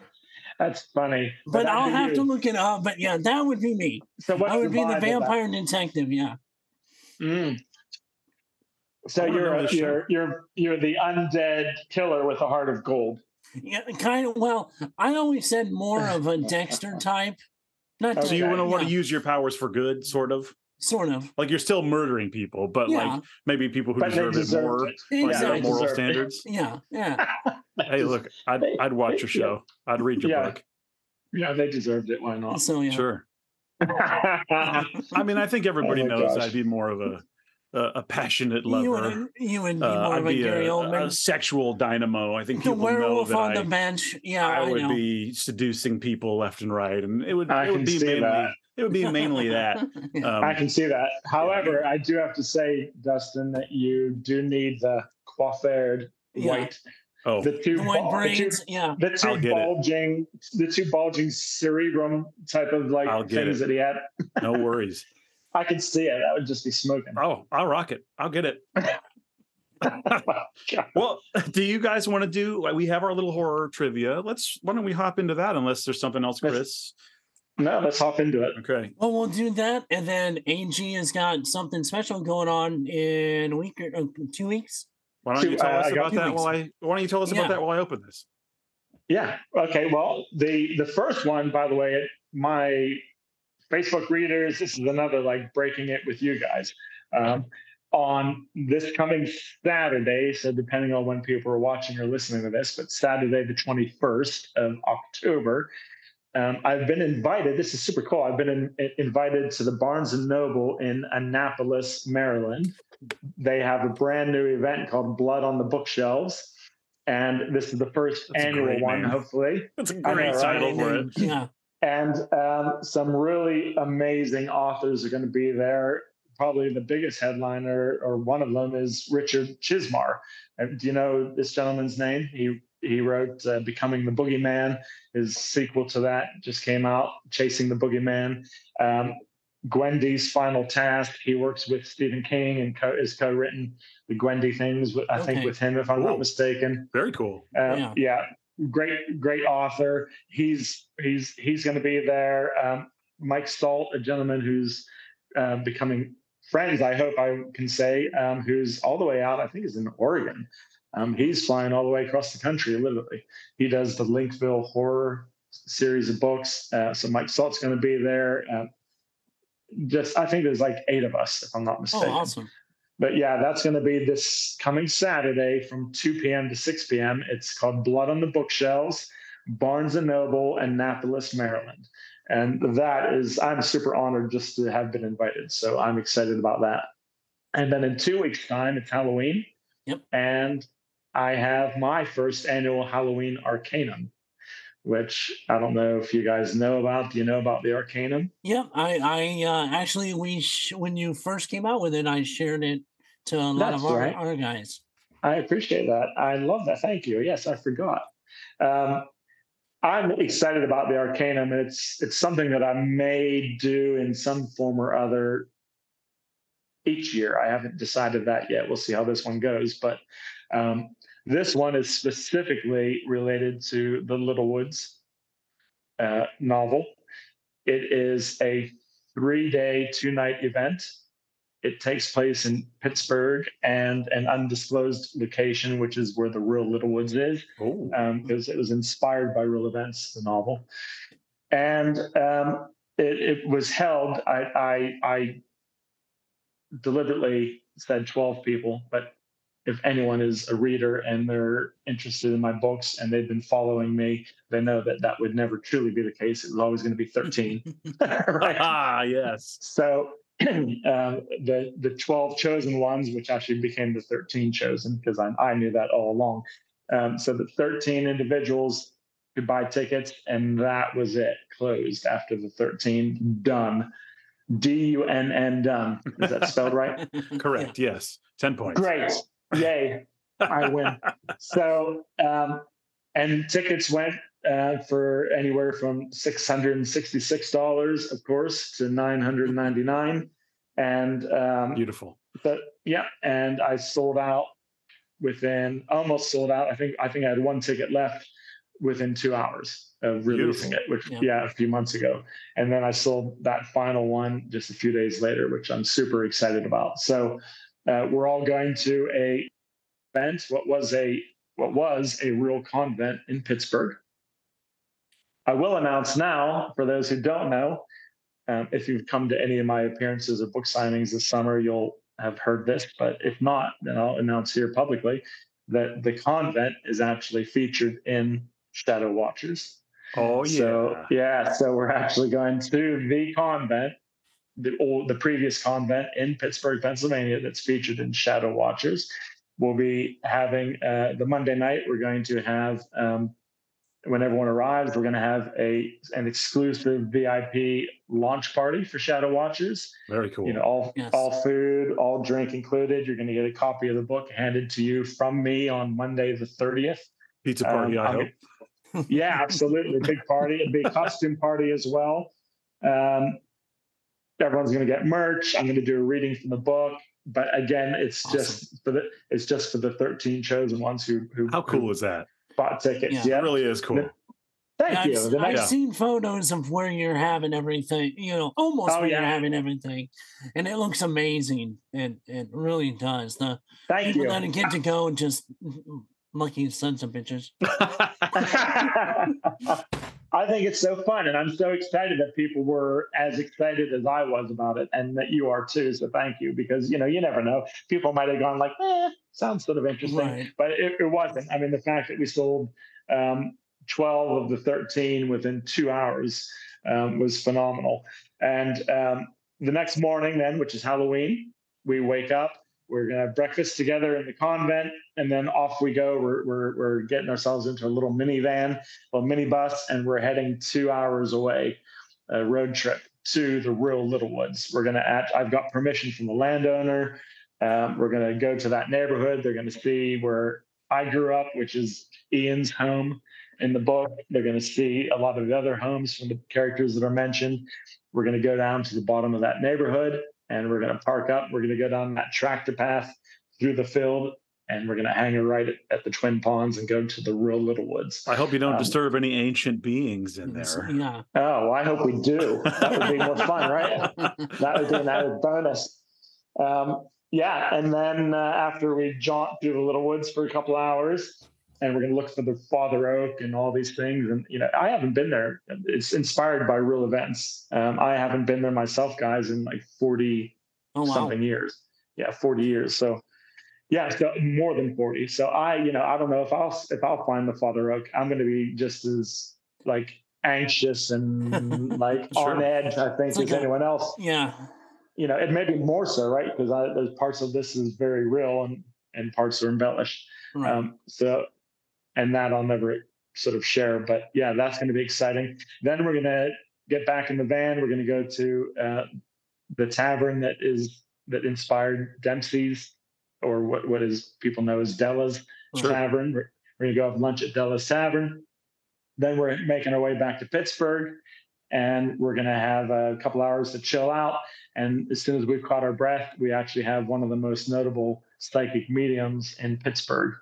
That's funny. But I'll that'd be have to look it up. But yeah, that would be me. So what's I would be the vibe of that? vampire detective. Yeah. Mm. So I wanna you're know a, you're you're you're the undead killer with a heart of gold. Yeah, kind of. Well, I always said more of a Dexter type. Not Okay. So you to- want to want to use your powers for good, sort of. sort of. Like you're still murdering people, but Yeah. like maybe people who But they deserve it more, it. like Exactly. their moral deserve it. standards. Yeah, yeah. Hey, look, I'd They- I'd watch your yeah. show. I'd read your Yeah. book. Yeah, they deserved it. Why not? So yeah. Sure. I mean, I think oh everybody Oh knows gosh. I'd be more of a a, a passionate You lover. you would be Uh, more I'd of a be Gary a, Oldman. a sexual dynamo. I think the people know werewolf that on I, the bench. Yeah, I I, would know. be seducing people left and right, and it would I it would can be see mainly that. it would be mainly that. Um, I can see that. However, I do have to say, Dustin, that you do need the coiffured Yeah. white, oh, the two, the white bul- the two. Yeah. the two get it. bulging, the two bulging cerebrum type of like things it. that he had. no worries. I could see it. That would just be smoking. Oh, I'll rock it. I'll get it. God. Well, do you guys want to do? like, We have our little horror trivia. Let's. Why don't we hop into that? Unless there's something else, Let's- Chris. No, let's hop into it. Okay. Well, we'll do that, and then AG has got something special going on in a week or uh, two weeks. Why don't Two- you tell uh, us I about that weeks. while I? Why don't you tell us Yeah. about that while I open this? Yeah. Okay. Well, the the first one, by the way, my Facebook readers. This is another like breaking it with you guys. Um, on this coming Saturday, so depending on when people are watching or listening to this, but Saturday the twenty first of October, um, I've been invited. This is super cool. I've been in, in- invited to the Barnes and Noble in Annapolis, Maryland. They have a brand new event called Blood on the Bookshelves. And this is the first That's annual one, name. hopefully. That's a I know, great right? title for it. Yeah. And um, some really amazing authors are going to be there. Probably the biggest headliner, or one of them, is Richard Chizmar. Do you know this gentleman's name? He he wrote uh, "Becoming the Boogeyman." His sequel to that just came out, "Chasing the Boogeyman." Um, Gwendy's Final Task. He works with Stephen King and co- is co-written the Gwendy things. I think Okay. with him, if I'm Cool. not mistaken. Very cool. Um, Yeah. yeah. Great, great author. He's he's he's going to be there. Um, Mike Stolt, a gentleman who's uh, becoming friends. I hope I can say, um, who's all the way out. I think is in Oregon. Um, he's flying all the way across the country, literally. He does the Linkville horror series of books. Uh, so Mike Stolt's going to be there. Uh, just, I think there's like eight of us, if I'm not mistaken. Oh, mistaken awesome. But yeah, that's going to be this coming Saturday from 2 p.m. to 6 p.m. It's called Blood on the Bookshelves, Barnes and Noble, Annapolis, Maryland. And that is, I'm super honored just to have been invited. So I'm excited about that. And then in two weeks' time, it's Halloween. Yep. And I have my first annual Halloween Arcanum, which I don't know if you guys know about. Do you know about the Arcanum? Yep. I, I uh, actually, we sh- when you first came out with it, I shared it to a lot That's of our, right. our guys. I appreciate that. I love that. Thank you. Yes, I forgot. Um, I'm excited about the Arcanum. It's it's something that I may do in some form or other each year. I haven't decided that yet. We'll see how this one goes. But um, this one is specifically related to the Little Woods uh, novel. It is a three day, two night event. It takes place in Pittsburgh and an undisclosed location, which is where the real Little Woods is Oh, because it was inspired by real events, the novel. And um, it, it was held, I, I, I deliberately said 12 people, but if anyone is a reader and they're interested in my books and they've been following me, they know that that would never truly be the case. It was always going to be 13. right? ah, yes. So um, the the twelve chosen ones, which actually became the thirteen chosen, because I, I knew that all along. Um, so the thirteen individuals could buy tickets, and that was it. Closed after the thirteen. Done. D U N N Dunn. Is that spelled right? Correct. Yes. 10 points. Great. Yay. I win. So, um, and tickets went uh, for anywhere from $666, of course, to 999 And um, beautiful. But yeah, and I sold out within almost sold out. I think I think I had one ticket left within two hours of releasing Beautiful. it, which yeah. yeah. a few months ago. And then I sold that final one just a few days later, which I'm super excited about. So uh, we're all going to a event. What was a what was a real convent in Pittsburgh. I will announce now, for those who don't know, um, if you've come to any of my appearances or book signings this summer, you'll have heard this. But if not, then I'll announce here publicly that the convent is actually featured in Shadow Watchers. Oh yeah. So yeah, so we're actually going to the convent, the old, the previous convent in Pittsburgh, Pennsylvania, that's featured in Shadow Watchers. We'll be having uh, the Monday night. We're going to have um, when everyone arrives, we're going to have a an exclusive VIP launch party for Shadow Watchers. Very cool. You know, all yes. all food, all drink included. You're going to get a copy of the book handed to you from me on Monday the 30th. Pizza party, um, I hope. yeah, absolutely. Big party. It'll be a costume party as well. Um, everyone's going to get merch. I'm going to do a reading from the book. But again, it's awesome. just for the it's just for the 13 chosen ones who who. How cool who, is that? Bought tickets. Yeah, yeah. it really is cool. Thank you. I've, I've yeah. seen photos of where you're having everything, you know, almost oh, where yeah. you're having everything. And it looks amazing. It it really does. The Thank people you. that get to go and just mm, mm, lucky sons of bitches. I think it's so fun, and I'm so excited that people were as excited as I was about it, and that you are too. So thank you, because you know you never know. People might have gone like, "Eh, sounds sort of interesting," right. but it, it, wasn't. I mean, the fact that we sold um, 12 of the 13 within two hours um, was phenomenal. And um, the next morning, then, which is Halloween, we wake up we're going to have breakfast together in the convent, and then off we go. We're, we're, we're getting ourselves into a little minivan, a minibus, and we're heading two hours away, a road trip to the real Little Woods. We're going to add, I've got permission from the landowner. Um, we're going to go to that neighborhood. They're going to see where I grew up, which is Ian's home in the book. They're going to see a lot of the other homes from the characters that are mentioned. We're going to go down to the bottom of that neighborhood and we're going to park up. We're going to go down that tractor path through the field, and we're going to hang a right at, at, the Twin Ponds and go to the real Little Woods. I hope you don't um, disturb any ancient beings in there. Yeah. Oh, I hope we do. That would be more fun, right? That would be an added bonus. Um, yeah, and then uh, after we jaunt through the Little Woods for a couple hours, and we're going to look for the Father Oak and all these things. And you know, I haven't been there. It's inspired by real events. Um, I haven't been there myself, guys, in like forty oh, wow. something years. Yeah, forty years. So yeah, so more than forty. So I, you know, I don't know if I'll if I'll find the Father Oak. I'm going to be just as like anxious and like sure. on edge. I think as anyone else. Yeah. You know, it may be more so, right? Because there's parts of this is very real and and parts are embellished. Right. Um, so and that I'll never sort of share. But yeah, that's going to be exciting. Then we're going to get back in the van. We're going to go to uh, the tavern that is that inspired Dempsey's, or what what is people know as Della's sure. Tavern. We're, we're going to go have lunch at Della's Tavern. Then we're making our way back to Pittsburgh, and we're going to have a couple hours to chill out. And as soon as we've caught our breath, we actually have one of the most notable psychic mediums in Pittsburgh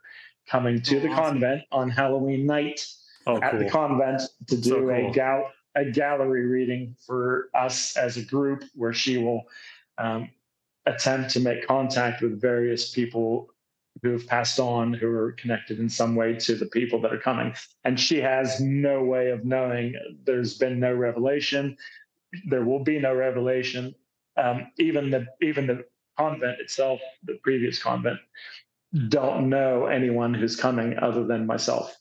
coming to oh, the awesome. convent on Halloween night oh, at cool. the convent to do so cool. a gal a gallery reading for us as a group, where she will um, attempt to make contact with various people who have passed on, who are connected in some way to the people that are coming. And she has no way of knowing. There's been no revelation. There will be no revelation. Um, even the even the convent itself, the previous convent, don't know anyone who's coming other than myself.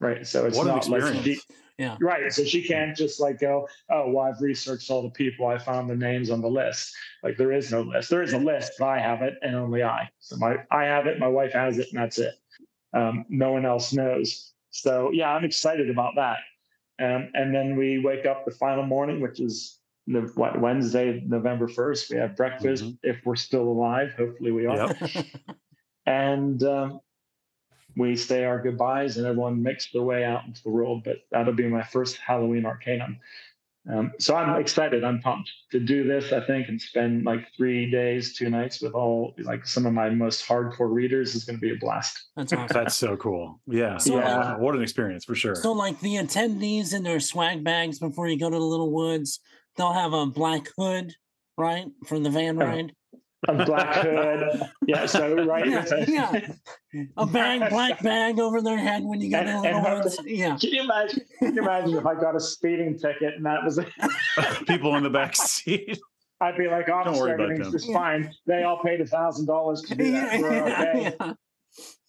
Right. So it's what not like she, yeah. Right. So she can't just like go, oh, well, I've researched all the people. I found the names on the list. Like there is no list. There is a list, but I have it and only I. So my I have it, my wife has it, and that's it. Um, no one else knows. So yeah, I'm excited about that. Um, and then we wake up the final morning, which is the what, Wednesday, November first. We have breakfast Mhm. if we're still alive. Hopefully, we are. Yep. And um, we say our goodbyes, and everyone makes their way out into the world. But that'll be my first Halloween Arcanum. Um, so I'm excited. I'm pumped to do this. I think and spend like three days, two nights with all like some of my most hardcore readers is going to be a blast. That's awesome. That's so cool. Yeah. So, Yeah. What an experience for sure. So, like the attendees in their swag bags before you go to the little woods, they'll have a black hood, right, for the van Oh, ride. A black hood, yeah. So right, Yeah, a- yeah. A bag, black bag over their head when you go to the And- little and woods. Yeah. Can you imagine? Can you imagine if I got a speeding ticket and that was? People in the back seat. I'd be like, worry officer, about everything's them. just fine. They all paid a thousand dollars to do that. We're okay.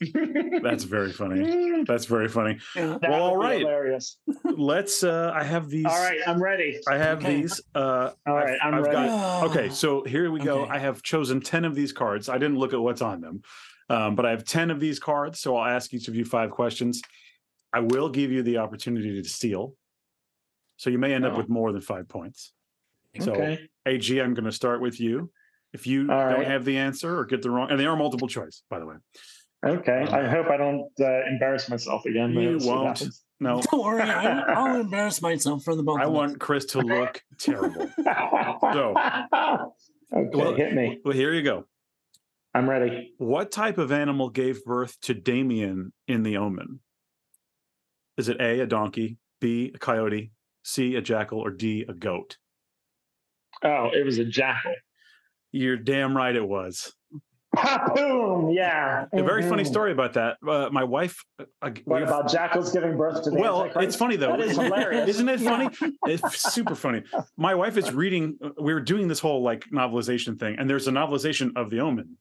Yeah, That's very funny. That's very funny. yeah. That Well, all would be right. hilarious. Let's uh I have these All right, I'm ready. I have Okay. these uh All right, I'm I've ready. got okay, so here we go. Okay. I have chosen 10 of these cards. I didn't look at what's on them. Um, but I have 10 of these cards, so I'll ask each of you five questions. I will give you the opportunity to steal. So you may end up Oh. with more than 5 points. So okay. AG, I'm going to start with you. If you All don't right. have the answer or get the wrong, and they are multiple choice, by the way. Okay. Um, I hope I don't uh, embarrass myself again. You let's see what won't. No, Don't worry, I, I'll embarrass myself for the both I of us. want Chris to look terrible. So- okay, Well- hit me. Well, here you go. I'm ready. What type of animal gave birth to Damien in The Omen? Is it A, a donkey, B, a coyote, C, a jackal, or D, a goat? Oh, it was a jackal. You're damn right it was. Boom! Yeah. A very funny Mhm. story about that. Uh, my wife. Uh, we What about jackals giving birth to the well, Antichrist? it's funny though. That is hilarious. Isn't it funny? It's super funny. My wife is reading. uh, We were doing this whole like novelization thing, and there's a novelization of The Omen.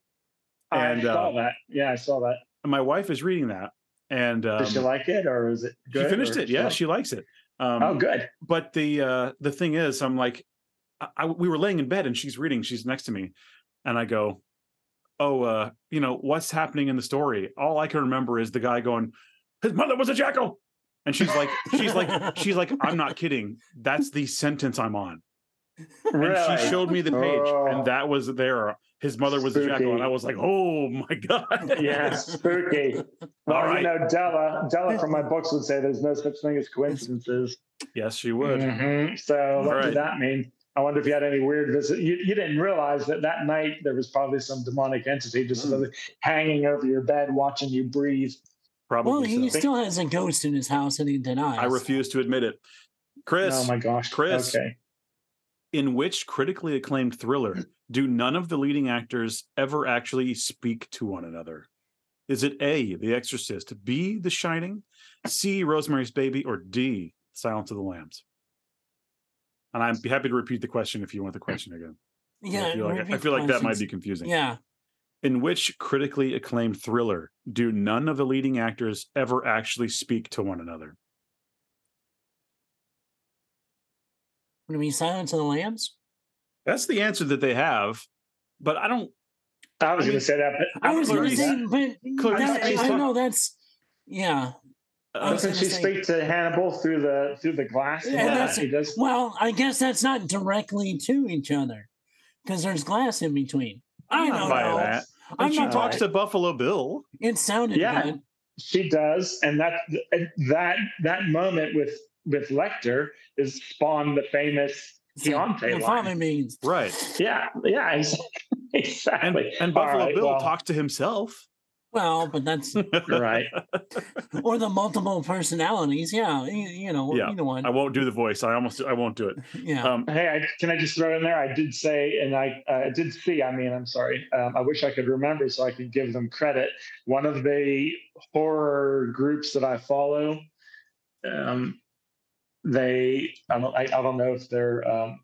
And, I saw uh, that. Yeah, I saw that. And my wife is reading that, and um, Did she like it, or is it she finished it. Yeah, she likes it. Um, oh, good. but the uh the thing is i'm like I, I- we were laying in bed and she's reading she's next to me and i go oh uh you know what's happening in the story all i can remember is the guy going his mother was a jackal and she's like she's like she's like i'm not kidding that's the sentence i'm on and she showed me the page Oh. and that was there his mother was a jackal and i was like oh my god yeah, spooky. Well, All right. you know, Della, Della from my books would say there's no such thing as coincidences. yes she would Mhm. So what All right. did that mean? I wonder if you had any weird visit. You, you didn't realize that that night there was probably some demonic entity just Mm. sort of hanging over your bed, watching you breathe. probably Well, he so. still has a ghost in his house and he denies. i refuse to admit it chris oh my gosh, Chris. Okay. in which critically acclaimed thriller do none of the leading actors ever actually speak to one another? Is it A, The Exorcist, B, The Shining, C, Rosemary's Baby, or D, Silence of the Lambs? And I'm happy to repeat the question if you want the question again. Yeah, I feel like, I feel like that might be confusing. Yeah. In which critically acclaimed thriller do none of the leading actors ever actually speak to one another? Would it be Silence of the Lambs? That's the answer that they have, but I don't. I was I going to say that, but I was going to Clarice- say, but Clarice that- is I know that's yeah. I doesn't she say- speak to Hannibal through the through the glass? Yeah, that's- he does. Well, I guess that's not directly to each other because there's glass in between. I I'm not don't buying know. that. I'm And she not talks buying- to Buffalo Bill. It sounded Yeah. good. She does, and that that that moment with with Lecter is spawned the famous Chianti Your line. father means Right. Yeah, yeah, ex- And, exactly. and All Buffalo right, Bill well, talks to himself. Well, but that's right. or the multiple personalities. Yeah, you, you know, Yeah, either one. I won't do the voice. I almost I won't do it. yeah. Um, Hey, I, can I just throw in there? I did say, and I uh, did see. I mean, I'm sorry. Um, I wish I could remember so I could give them credit. One of the horror groups that I follow, um, they I don't I, I don't know if they're um,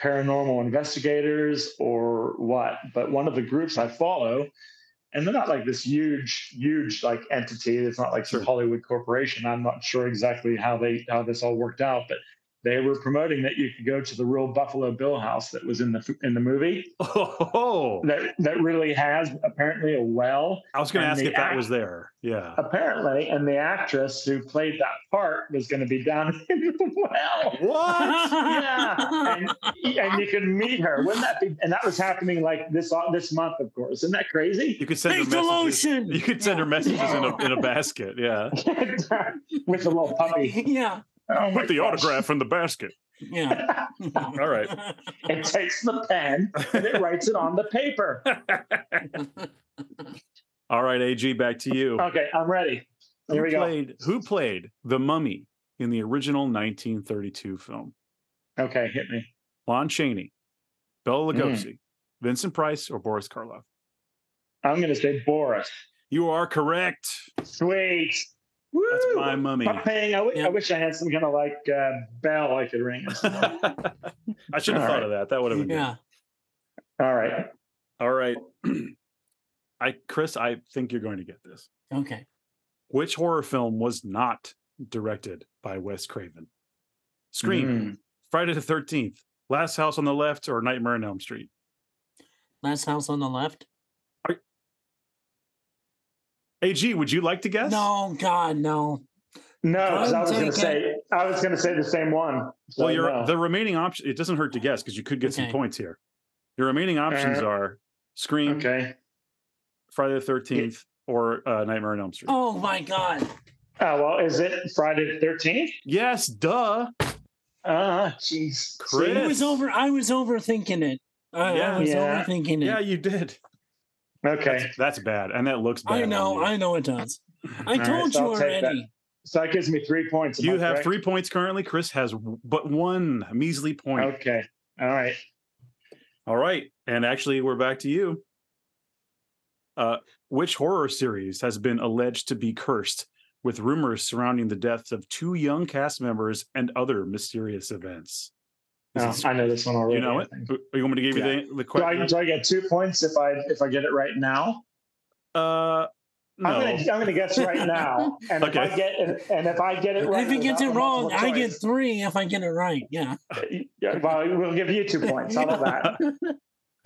paranormal investigators or what, but one of the groups I follow, and they're not like this huge, huge like entity. It's not like some Sure. Hollywood corporation. I'm not sure exactly how they how this all worked out, but they were promoting that you could go to the real Buffalo Bill house that was in the in the movie. Oh, That that really has apparently a well. I was going to ask the if that was there. Yeah. Apparently, and the actress who played that part was going to be down in the well. What? Yeah, and, and you could meet her. Wouldn't that be? And that was happening like this this month, of course. Isn't that crazy? You could send her Take the messages. You could send her Yeah. messages in a in a basket. Yeah. With a little puppy. yeah. Oh my Put the gosh. autograph in the basket. Yeah. All right. It takes the pen and it writes it on the paper. All right, AG, back to you. Okay, I'm ready. Here who we go. played who played the mummy in the original 1932 film? Okay, hit me. Lon Chaney, Bela Mm. Lugosi, Vincent Price, or Boris Karloff? I'm going to say Boris. You are correct. Sweet. Woo! That's my mummy. Paying, I, w- I Yep. wish I had some kind of like uh, bell I could ring. I should have All thought right. of that. That would have been Yeah. All right. All right. I Chris, I think you're going to get this. Okay. Which horror film was not directed by Wes Craven? Scream, Mm. Friday the 13th, Last House on the Left, or Nightmare on Elm Street? Last house on the left. AG, would you like to guess? No, God, no. No, 'cause I was going to say I was going to say the same one. So Well, your no. the remaining option. It doesn't hurt to guess because you could get some points here. Your remaining options Uh, are Scream, okay. Friday the Thirteenth, or uh, Nightmare on Elm Street. Oh my God. Oh well, is it Friday the Thirteenth? Yes, duh. Ah, jeez. Chris. I was over. I was overthinking it. I, Yeah. I was Yeah. overthinking it. Yeah, you did. Okay, That's bad, and that looks bad. I know. I know it does. I right, told so you I'll already. so that gives me three points. am You I have correct? three points currently. Chris has but one measly point. Okay. All right. All right, and actually, we're back to you. Uh, which horror series has been alleged to be cursed with rumors surrounding the deaths of two young cast members and other mysterious events? This Oh, I know this one already. you know I it. You want me to give Yeah. you the, the Do I, question? do I get two points if I if I get it right now? Uh, no. I'm gonna I'm gonna guess right now, and if I get and, and if I get it right, if he gets it wrong, multiple I get three. If I get it right, yeah. Yeah, well, we'll give you two points. How about that?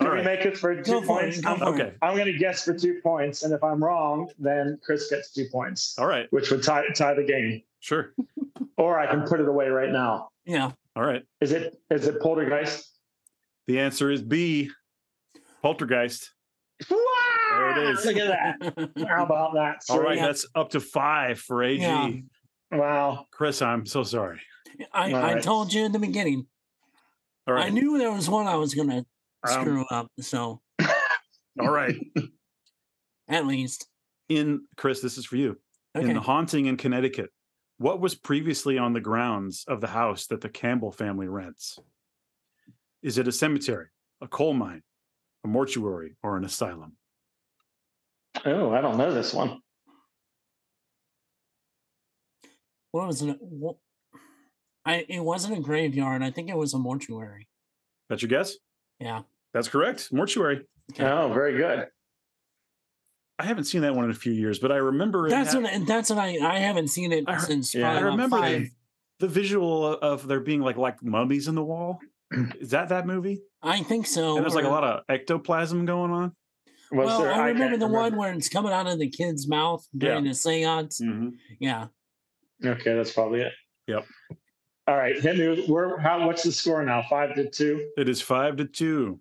All Can we make it for Go two for it, points? go I'm. Okay. I'm going to guess for two points, and if I'm wrong, then Chris gets two points, All right. which would tie tie the game. Sure. Or I can put it away right now. Yeah. All right. Is it is it Poltergeist? The answer is B. Poltergeist. There it is. Look at that. How about that? All right. Yeah. That's up to five for AG. Yeah. Wow. Chris, I'm so sorry. I, All I right. told you in the beginning. All I knew there was one I was gonna Um, screw up. So All right. at least. In Chris, this is for you. Okay. In the haunting in Connecticut, what was previously on the grounds of the house that the Campbell family rents? Is it a cemetery, a coal mine, a mortuary, or an asylum? Oh, I don't know this one. what was it? What, I it wasn't a graveyard. I think it was a mortuary. That's your guess? Yeah. That's correct. Mortuary. Okay. Oh, very good. I haven't seen that one in a few years, but I remember it That's had- what that's what I I haven't seen it I since yeah, I probably I about remember five. the, the visual of there being like like mummies in the wall. Is that that movie? I think so. and there's like a lot of ectoplasm going on. Was well, there- I remember can't the one where it's coming out of the kid's mouth during the seance. Mm-hmm. Yeah. Okay, that's probably it. Yep. All right, hit me. with- Where? How? What's the score now? Five to two. It is five to two.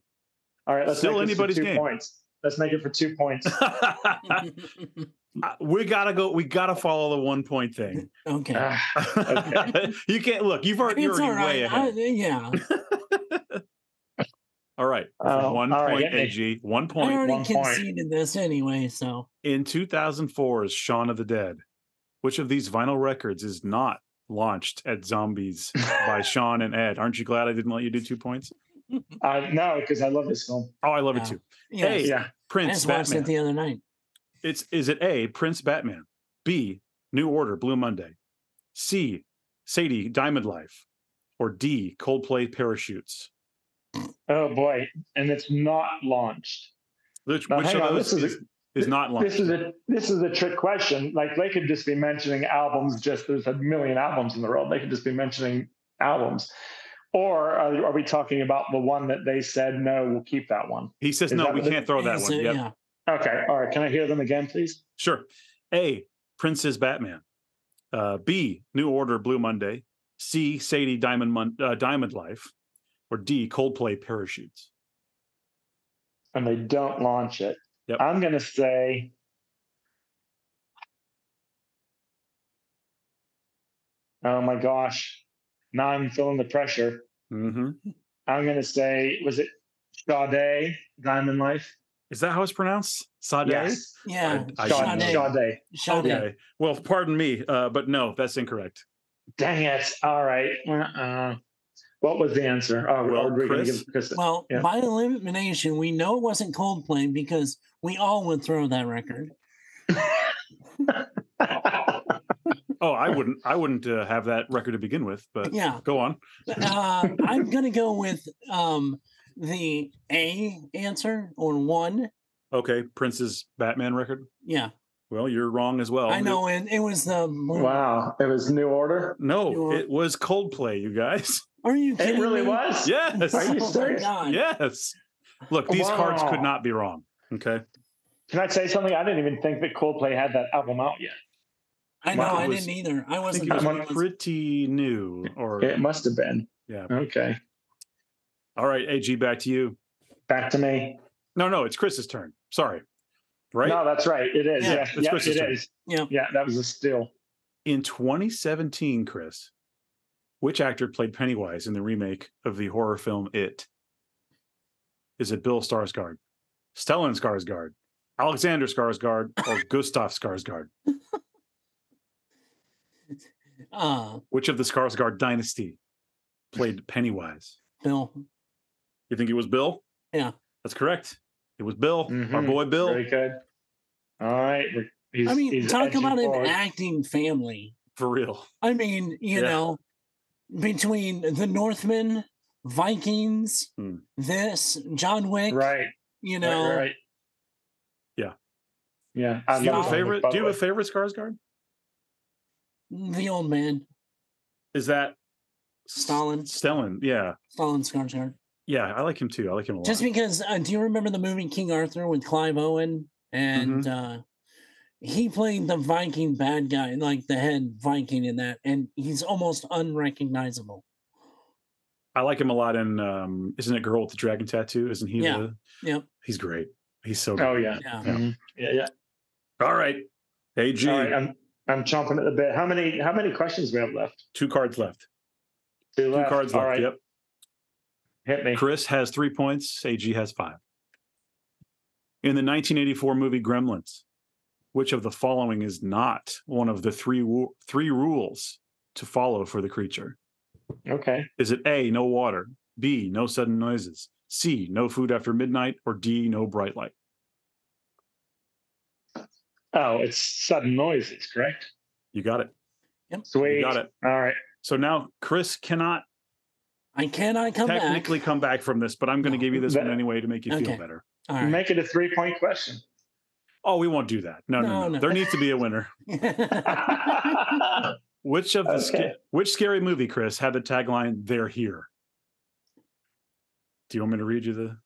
All right, let's Still make this for anybody's two game. points. Let's make it for two points. we gotta go. We gotta follow the one point thing. okay. Ah, okay. you can't look. You've already, you're it's already all way right. I, yeah. all right. Oh, one all right, point, hit me. AG. One point. I point. already one point. conceded this anyway, so In 2004's Shaun of the Dead, which of these vinyl records is not launched at Zombies by Shaun and Ed? Aren't you glad I didn't let you do two points? Uh, no, because I love this film. Oh, I love it too. yeah. Hey, Yeah. I Prince just watched it Batman. the other night. It's is it A, Prince Batman, B, New Order, Blue Monday, C, Sadie, Diamond Life, or D, Coldplay Parachutes? Oh boy, and it's not launched. Which, Now, which of on, those this is is, is not launched? This is a this is a trick question. Like they could just be mentioning albums. Just there's a million albums in the world. They could just be mentioning albums. Or are, are we talking about the one that they said no, we'll keep that one? He says Is no, we can't throw that one. so, Yep. yeah. Okay, all right. Can I hear them again, please? Sure. A. Prince's Batman. Uh, B. New Order Blue Monday. C. Sadie Diamond Mon- uh, Diamond Life. Or D. Coldplay Parachutes. And they don't launch it. Yep. I'm going to say. Oh my gosh. Now I'm feeling the pressure. hmm I'm going to say, was it Sade, Diamond Life? Is that how it's pronounced? Sade? Yes. Yeah. I- I Sade. didn't. Sade. Sade. Okay. Well, pardon me, uh, but no, that's incorrect. Dang it. All right. Uh, what was the answer? Oh, Well, we going Chris? give Chris? Well, Yeah. by elimination, we know it wasn't Coldplay because we all would throw that record. Oh, I wouldn't. I wouldn't uh, have that record to begin with. But Yeah. go on. Uh, I'm going to go with um, the A answer or one. Okay, Prince's Batman record. Yeah. Well, you're wrong as well. I know. And it was the. wow. It was New Order. No, You're- it was Coldplay, you guys. Are you kidding It really me? was. Yes. Are you Oh serious? God. Yes. Look, these cards could not be wrong. Okay. Can I say something? I didn't even think that Coldplay had that album out yet. I know. Well, I was- didn't either. I I wasn't. think it was I'm sure it was- pretty new. Or It must have been. yeah. Okay. All right, AG, back to you. Back to me. No, no, it's Chris's turn. Sorry. Right? No, that's right. It is. Yeah, Yeah, it's yeah, Chris's it turn. is. Yeah. Yeah, that was a steal. In 2017, Chris, which actor played Pennywise in the remake of the horror film It? Is it Bill Skarsgård, Stellan Skarsgård, Alexander Skarsgård, or Gustav Skarsgård? Uh, Which of the Skarsgård dynasty played Pennywise? Bill. You think it was Bill? Yeah. That's correct. It was Bill, our Mhm. boy Bill. Very good. All right. He's, I mean, he's talk about forward. an acting family. For real. I mean, you Yeah. know, between the Northman, Vikings, Hmm. this, John Wick, Right. you know, right, right. Yeah. Yeah. Do you have a favorite? by Do you have a favorite Skarsgård? The old man, Is that Stalin, Stellan? Yeah. Stalin Skarsgård. Yeah, I like him too. I like him a lot. Just because, uh, do you remember the movie King Arthur with Clive Owen? And Mm-hmm. uh, he played the Viking bad guy, like the head Viking in that, and he's almost unrecognizable. I like him a lot in um isn't it Girl with the Dragon Tattoo? Isn't he Yeah. the Yep. he's great. He's so good. Oh yeah. Yeah. Mhm. Yeah. Yeah. All right. AG, All right. I'm I'm chomping at the bit. How many how many questions we have left? two cards left. Two, Two cards All left. right. Yep. Hit me. Chris has three points. AG has five. In the 1984 movie Gremlins, which of the following is not one of the three three rules to follow for the creature? Okay. Is it A, no water, B, no sudden noises, C, no food after midnight, or D, no bright light? Oh, it's sudden noises, correct? You got it. Yep. Sweet. You got it. All right. So now Chris cannot I cannot come technically back. come back from this, but I'm going to No. give you this one That- anyway to make you feel better. All right. Make it a three point question. Oh, we won't do that. No, no, No, no. no. There needs to be a winner. Which of the sca- Okay. which scary movie, Chris, had the tagline "They're here"? Do you want me to read you the?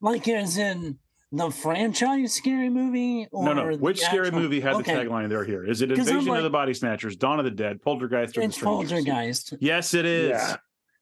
like as in the franchise scary movie or no, no. Which scary actual- movie had okay. the tagline "They're here"? Is it 'Cause I'm Invasion of the Body Snatchers, Dawn of the Dead, Poltergeist, or The It's Strangers? Poltergeist. Yes, it is. yeah.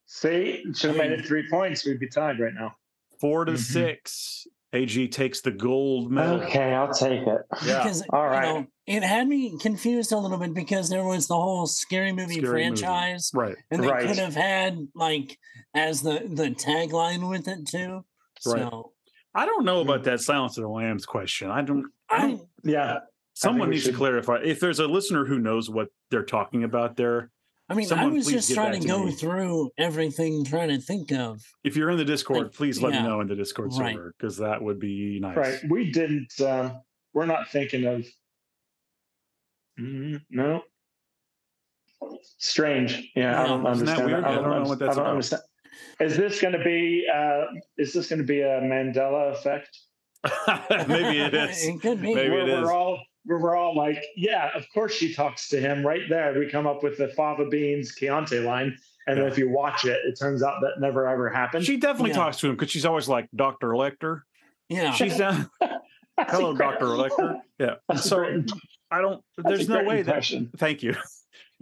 See, should have made it three points. We'd be tied right now. Four to Mhm. six. AG takes the gold medal. Okay, I'll take it. Yeah. Because All right. you know, it had me confused a little bit because there was the whole scary movie Scary movie. franchise, Right. and they Right. could have had like as the the tagline with it too. Right. So I don't know about that Silence of the Lambs question. I don't. I I don't. Yeah. Someone we needs to clarify. If there's a listener who knows what they're talking about there, I mean I was just trying to to go me. through everything, trying to think of. if you're in the Discord, Like, please let yeah. me know in the Discord Right. server because that would be nice. Right. We didn't. Um, we're not thinking of. Mm, no. Strange. Yeah, I don't Isn't that understand. weird? I don't know under- what that's I don't about. understand. Is this going to be? Uh, is this going to be a Mandela effect? Maybe it is. It could be. Maybe where it is. we're all we're all like, yeah, of course she talks to him right there. We come up with the Fava Beans Chianti line. And Yeah. if you watch it, it turns out that never ever happened. She definitely Yeah. talks to him because she's always like Doctor Lecter. Yeah. She's down. That's Hello. Doctor Lecter. Yeah. That's So great- I don't. There's no great way that. impression. Thank you,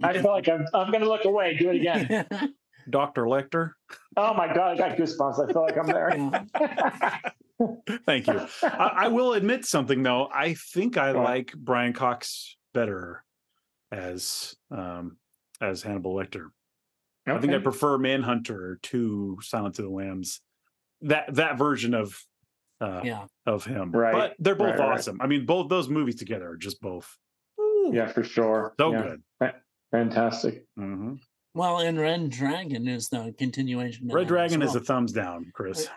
I feel like I'm, I'm going to look away. Do it again. Doctor Lecter. oh my God, I got goosebumps. I feel like I'm there. Thank you. I, I will admit something though. I think I What? like Brian Cox better as um as Hannibal Lecter. I think I prefer Manhunter to Silence of the Lambs. That that version of uh yeah. of him. Right. But they're both Right, right. awesome. I mean, both those movies together are just both ooh, Yeah, for sure. so Yeah, good. Fantastic. Mhm. Well, and Red Dragon is the continuation. Red that as Dragon is a thumbs down, Chris.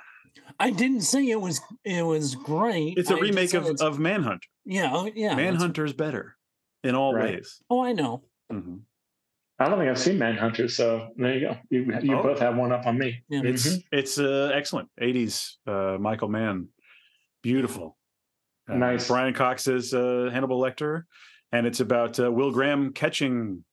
I didn't say it was it was great. It's a I remake of, it's- of Manhunt. yeah, oh, yeah. Manhunter's better in all Right. ways. Oh, I know. Mhm. I don't think I've seen Manhunter, so there you go. You, you Oh. both have one up on me. Yeah. It's Mhm. it's uh, excellent. 80s uh, Michael Mann. Beautiful. Uh, Nice. Brian Cox is uh, Hannibal Lecter, and it's about uh, Will Graham catching.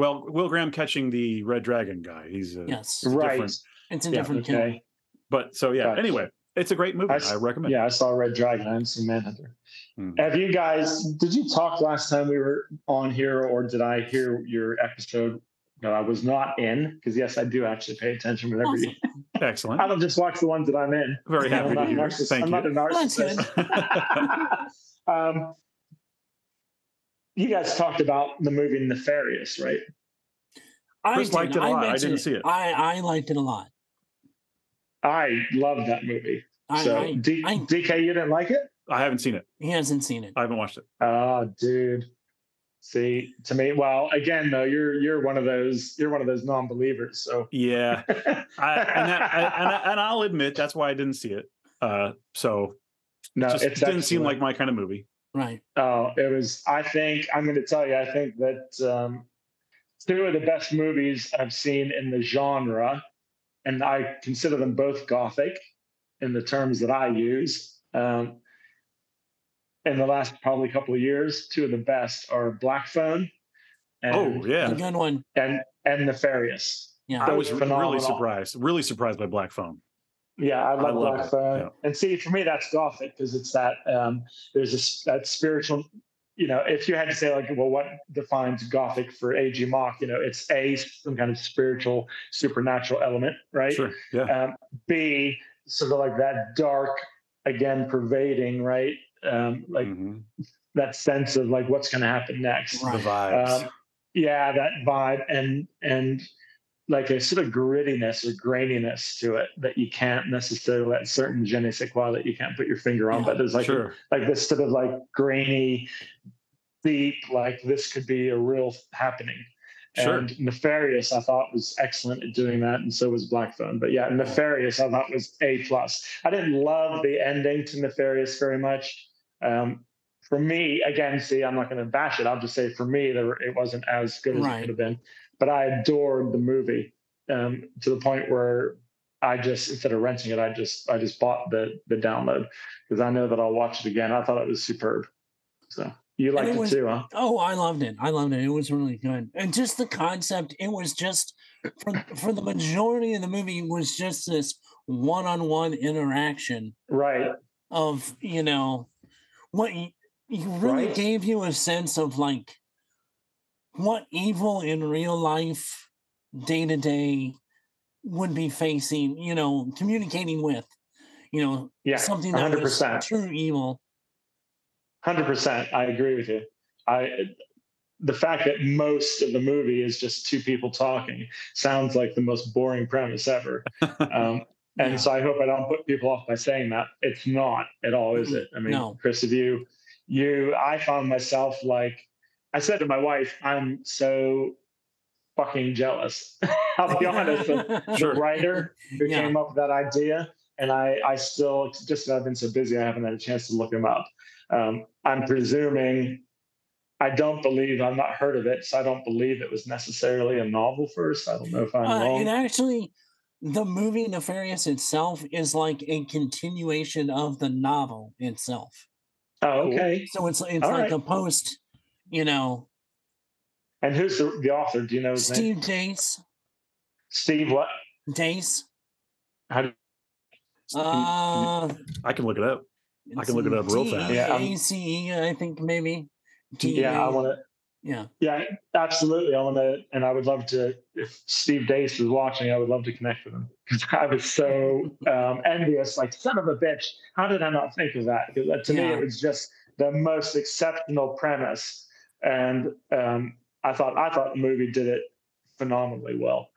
Well, Will Graham catching the Red Dragon guy. He's uh, Yes, right. different. it's a Yeah, different kill. Okay. But so yeah. Gotcha. Anyway, it's a great movie. I recommend. Yeah, I saw Red Dragon. I haven't seen Manhunter. Mhm. Have you guys? Did you talk last time we were on here, or did I hear your episode that I was not in? Because yes, I do actually pay attention whenever you. Excellent. I don't just watch the ones that I'm in. Very I'm happy not to a hear. narcissist. Thank I'm not a you. That's good. narcissist. um, you guys talked about the movie Nefarious, right? I Chris liked it a lot. I mentioned didn't see it. I I liked it a lot. I love that movie. I, so, I, D- I- DK, you didn't like it? I haven't seen it. he hasn't seen it. I haven't watched it. Oh, dude. See, to me, well, again, though, you're you're one of those you're one of those non-believers. So, Yeah, I, and, that, I, and, I, and I'll admit that's why I didn't see it. Uh, so no, just didn't seem like my kind of movie. Right. Oh, it was. I think I'm going to tell you. I think that um, two of the best movies I've seen in the genre, and I consider them both gothic in the terms that I use. Um, in the last probably couple of years, two of the best are Black Phone and Oh yeah, A good one. and and Nefarious. Yeah. I was Those really surprised. Really surprised by Black Phone. Yeah, I love, love it, Phone. yeah. And see, for me, that's gothic because it's that um, there's this that spiritual. You know, if you had to say like, well, what defines gothic for A.G. Mock? You know, it's a some kind of spiritual, supernatural element, right? Sure. Yeah. Um, B, sort of like that dark, again, pervading, right? Um, like Mhm. that sense of like what's going to happen next. The vibes. Um, yeah, that vibe and and like a sort of grittiness or graininess to it that you can't necessarily let certain je ne sais quoi that you can't put your finger on. But there's like sure. like this sort of like grainy, deep, like this could be a real happening. Sure. And Nefarious, I thought was excellent at doing that, and so was Black Phone. But yeah, Nefarious, I thought was a plus. I didn't love the ending to Nefarious very much. Um, for me, again, see, I'm not going to bash it. I'll just say for me, there, it wasn't as good as Right. it could have been. But I adored the movie um, to the point where I just instead of renting it, I just I just bought the the download because I know that I'll watch it again. I thought it was superb. So you liked it it, too, huh? Oh, I loved it. I loved it. It was really good. And just the concept, it was just for for the majority of the movie it was just this one-on-one interaction Right. of, you know, what you, really Right. gave you a sense of like what evil in real life day to day would be facing, you know, communicating with, you know, Yeah. something that hundred was percent. true evil. Hundred percent. I agree with you. I the fact that most of the movie is just two people talking sounds like the most boring premise ever. Um, and Yeah. so I hope I don't put people off by saying that. It's not at all, is it? I mean, No. Chris, if you you I found myself like I said to my wife, I'm so fucking jealous. I'll be honest. of Sure. The writer who Yeah. came up with that idea. And I, I still just I've been so busy I haven't had a chance to look him up. Um, I'm presuming I don't believe I've not heard of it, so I don't believe it was necessarily a novel first. I don't know if I'm Uh, wrong. and actually, the movie Nefarious itself is like a continuation of the novel itself. Oh, okay. So it's it's All like right. a post, you know, And who's the, the author? Do you know his name? Steve Deace. Steve what? Dace. How do, Uh, I can look it up. I can look it up real fast. Yeah, I'm- D-A-C-E, I think maybe. yeah, I want to. Yeah. Yeah, absolutely. I want to, and I would love to. If Steve Deace was watching, I would love to connect with him because I was so um, envious. Like, son of a bitch, how did I not think of that? Because to me, it was just the most exceptional premise, and um, I thought I thought the movie did it phenomenally well.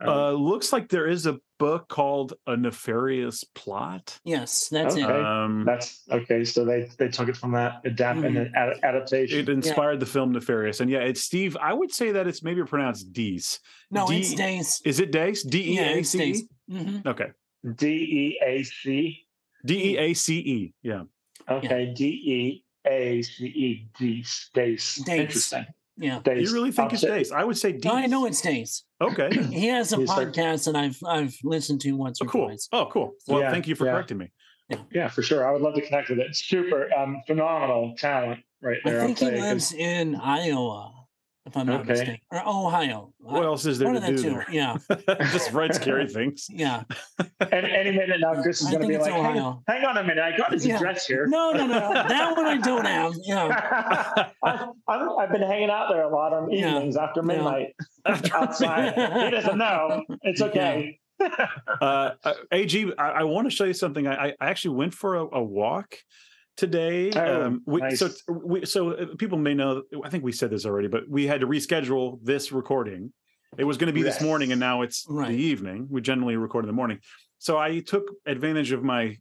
Um, Uh, looks like there is a book called A Nefarious Plot. Yes, that's Okay. it. Um, that's okay. So they they took it from that adapt and Mhm. then ad- adaptation. it inspired the film Nefarious. And yeah, it's Steve. I would say that it's maybe pronounced Dees. No, D- it's Dace. Is it Dace? D E Yeah, A it's C Dace. E? hmm Okay. D E A C. D E A C E. Yeah. Okay, D E A C E. Dace. Dace. Dace. Interesting. Yeah. Dace. You really think I'll it's check- Dace? I would say Dees. I know it's Dace. Okay. He has a He's like- podcast that I've I've listened to once Oh, or cool. twice. Oh, cool. Well, Yeah, thank you for yeah. correcting me. Yeah, for sure. I would love to connect with it. Super, um, phenomenal talent right there. I think he I'll you, lives in Iowa, if I'm not Okay. mistaken, or Ohio. What else is there One to the do there? Yeah, Just write scary things. Yeah, any, any minute now, Chris is going to be like, hang, Ohio. hang on a minute, I got his Yeah. address here. No, no, no. That one I don't have. Yeah. I, I've, I've been hanging out there a lot on Yeah. evenings after Yeah. midnight outside. he doesn't know. It's okay. uh, uh, AG, I, I want to show you something. I, I actually went for a, a walk today. Oh, um, we, nice. So we, so uh, people may know. I think we said this already, but we had to reschedule this recording. It was going to be this morning, and now it's Right. the evening. We generally record in the morning, so I took advantage of my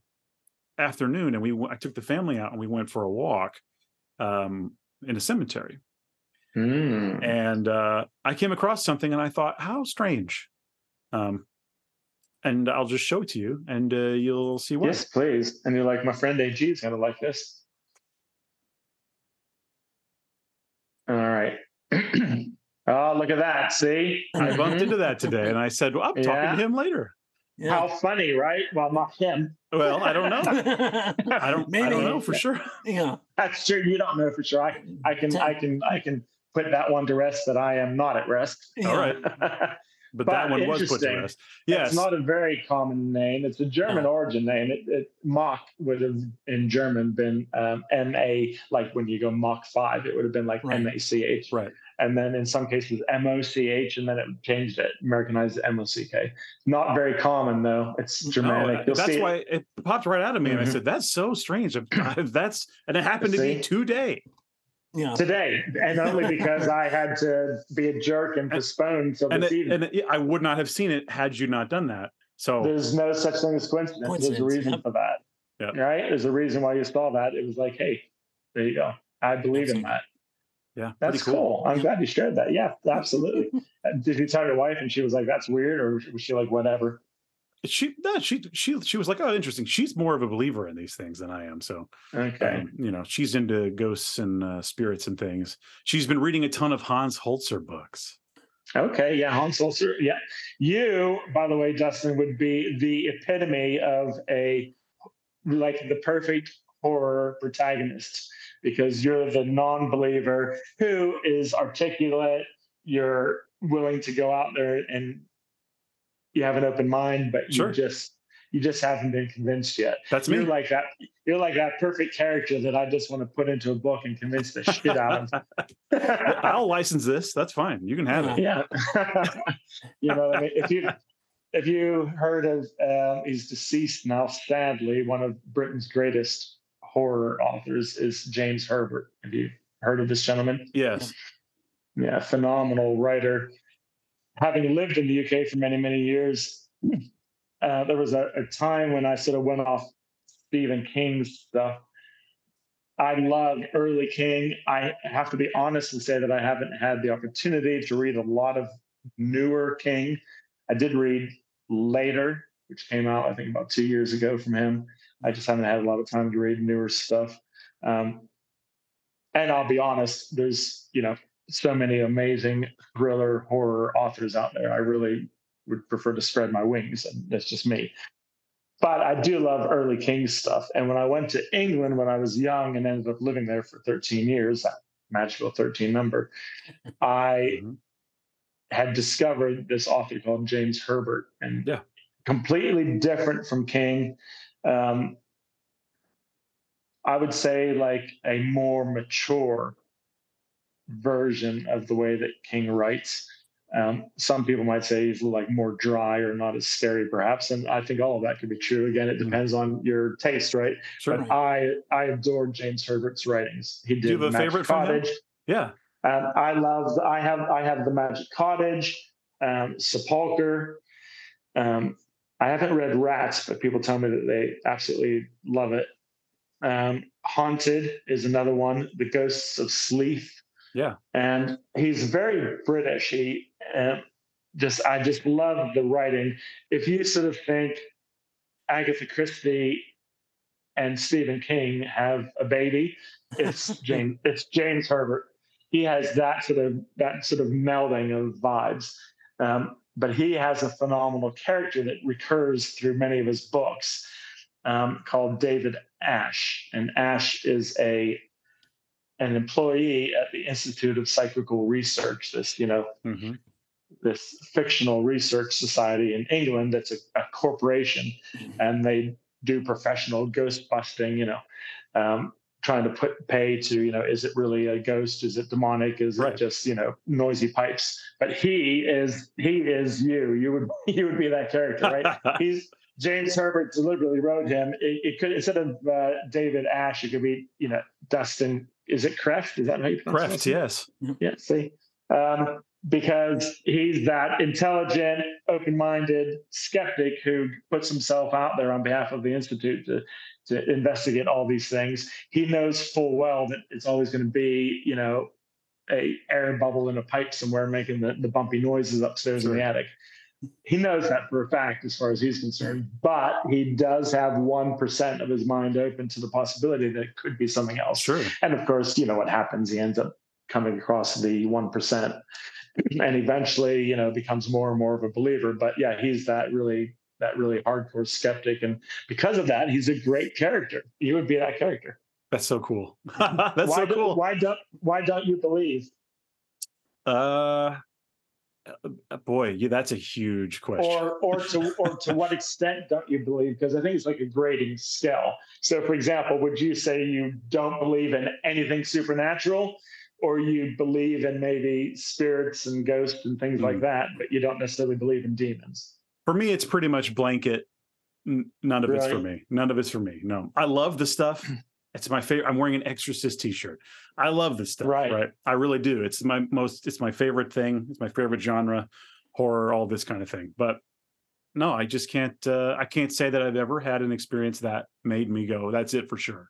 afternoon, and we I took the family out, and we went for a walk um, in a cemetery. Mm. and uh, I came across something, and I thought, how strange. Um, and I'll just show it to you, and uh, you'll see why. Yes, please. And you're like, my friend AG is going to like this. All right. oh, look at that. See? I bumped into that today, and I said, "Well, I'm talking to him later." How funny, right? Well, not him. Well, I don't know. I don't. I don't know for sure. Yeah. That's true. You don't know for sure. I, I can, I can, I can put that one to rest that I am not at rest. yeah. All right, but, But that one was put to rest. Yes. It's not a very common name. It's a German No. origin name. It, it Mach would have in German been um, M A, like when you go Mach 5, it would have been like Right. M A C H. Right. And then in some cases, M O C H, and then it changed it, Americanized M O C K. Not very common, though. It's Germanic. You'll that's see it. why it popped right out of me, and I Mhm. said, "That's so strange." That's and it happened to me today. Yeah. today, and only because I had to be a jerk and postpone till And this it, evening. and it, I would not have seen it had you not done that. So There's no such thing as coincidence. There's a reason yep. for that. Yep. Right? There's a reason why you saw that. It was like, hey, there you go. I believe in that. yeah, That's pretty cool. I'm glad you shared that. Yeah, absolutely. Uh, Did you tell your wife and she was like, that's weird? Or was she like, whatever? She no, she she she was like, "Oh, interesting." She's more of a believer in these things than I am. So Okay. um, you know, she's into ghosts and uh, spirits and things. She's been reading a ton of Hans Holzer books. Okay. Yeah. Hans Holzer. Yeah. You, by the way, Dustin, would be the epitome of a like the perfect horror protagonist because you're the non-believer who is articulate. You're willing to go out there and you have an open mind, but Sure. you just you just haven't been convinced yet. That's You're me. like that. You're like that perfect character that I just want to put into a book and convince the shit out of. I'll license this. That's fine. You can have it. Yeah. you know, what I mean, if you if you heard of, um, he's deceased now, sadly. One of Britain's greatest horror authors is James Herbert. Have you heard of this gentleman? Yes. Yeah, phenomenal writer. Having lived in the UK for many many years, uh, there was a, a time when I sort of went off Stephen King's stuff. I love early King. I have to be honest and say that I haven't had the opportunity to read a lot of newer King. I did read later, which came out I think about two years ago from him. I just haven't had a lot of time to read newer stuff. Um, and I'll be honest, there's you know so many amazing thriller horror authors out there. I really would prefer to spread my wings, and that's just me. but I do love early King stuff. And when I went to England when I was young and ended up living there for 13 years, that magical 13 number, I mm-hmm. had discovered this author called James Herbert, and yeah. completely different from King. Um, I would say like a more mature version of the way that King writes. Um, some people might say he's like more dry or not as scary, perhaps, and I think all of that could be true. Again, it depends on your taste, right? Certainly. But I I adored James Herbert's writings. He did. Do you have a Magic favorite Cottage. Yeah. Um, I love. I have. I have the Magic Cottage, um, Sepulcher. Um, I haven't read Rats, but people tell me that they absolutely love it. Um, Haunted is another one. The Ghosts of Sleeth. Yeah. And he's very British. He uh, just, I just love the writing. If you sort of think Agatha Christie and Stephen King have a baby, it's James, it's James Herbert. He has that sort of that sort of melding of vibes. Um, but he has a phenomenal character that recurs through many of his books um, called David Ash. And Ash is a an employee at the Institute of Psychical Research, this, you know, mm-hmm. this fictional research society in England that's a, a corporation, mm-hmm. and they do professional ghost busting, you know, um, trying to put pay to, you know, is it really a ghost? Is it demonic? Is right. it just, you know, noisy pipes? But he is he is you. You would you would be that character, right? He's James Herbert deliberately wrote him. It, it could instead of uh, David Ash, it could be you know Dustin is it Krefft? Is that how you pronounce Krefft, it? yes. Yeah, see. Um, because he's that intelligent, open-minded skeptic who puts himself out there on behalf of the institute to to investigate all these things. He knows full well that it's always going to be, you know, a air bubble in a pipe somewhere making the, the bumpy noises upstairs sure. in the attic he knows that for a fact as far as he's concerned but he does have 1% of his mind open to the possibility that it could be something else. Sure. And of course you know what happens he ends up coming across the 1% and eventually you know becomes more and more of a believer. But yeah he's that really that really hardcore skeptic. And because of that he's a great character. You would be that character. That's so cool. That's why so cool. do, why don't why don't you believe? Uh uh, boy, yeah, that's a huge question. Or, or to, or to what extent don't you believe? Because I think it's like a grading scale. So, for example, would you say you don't believe in anything supernatural, or you believe in maybe spirits and ghosts and things mm. like hmm. that, but you don't necessarily believe in demons? For me, it's pretty much blanket. None of it's for me. None of it's for me. No, I love the stuff. It's my favorite. I'm wearing an Exorcist T-shirt. I love this stuff. Right. Right. I really do. It's my most. It's my favorite thing. It's my favorite genre, horror, all this kind of thing. But no, I just can't. Uh, I can't say that I've ever had an experience that made me go. That's it for sure.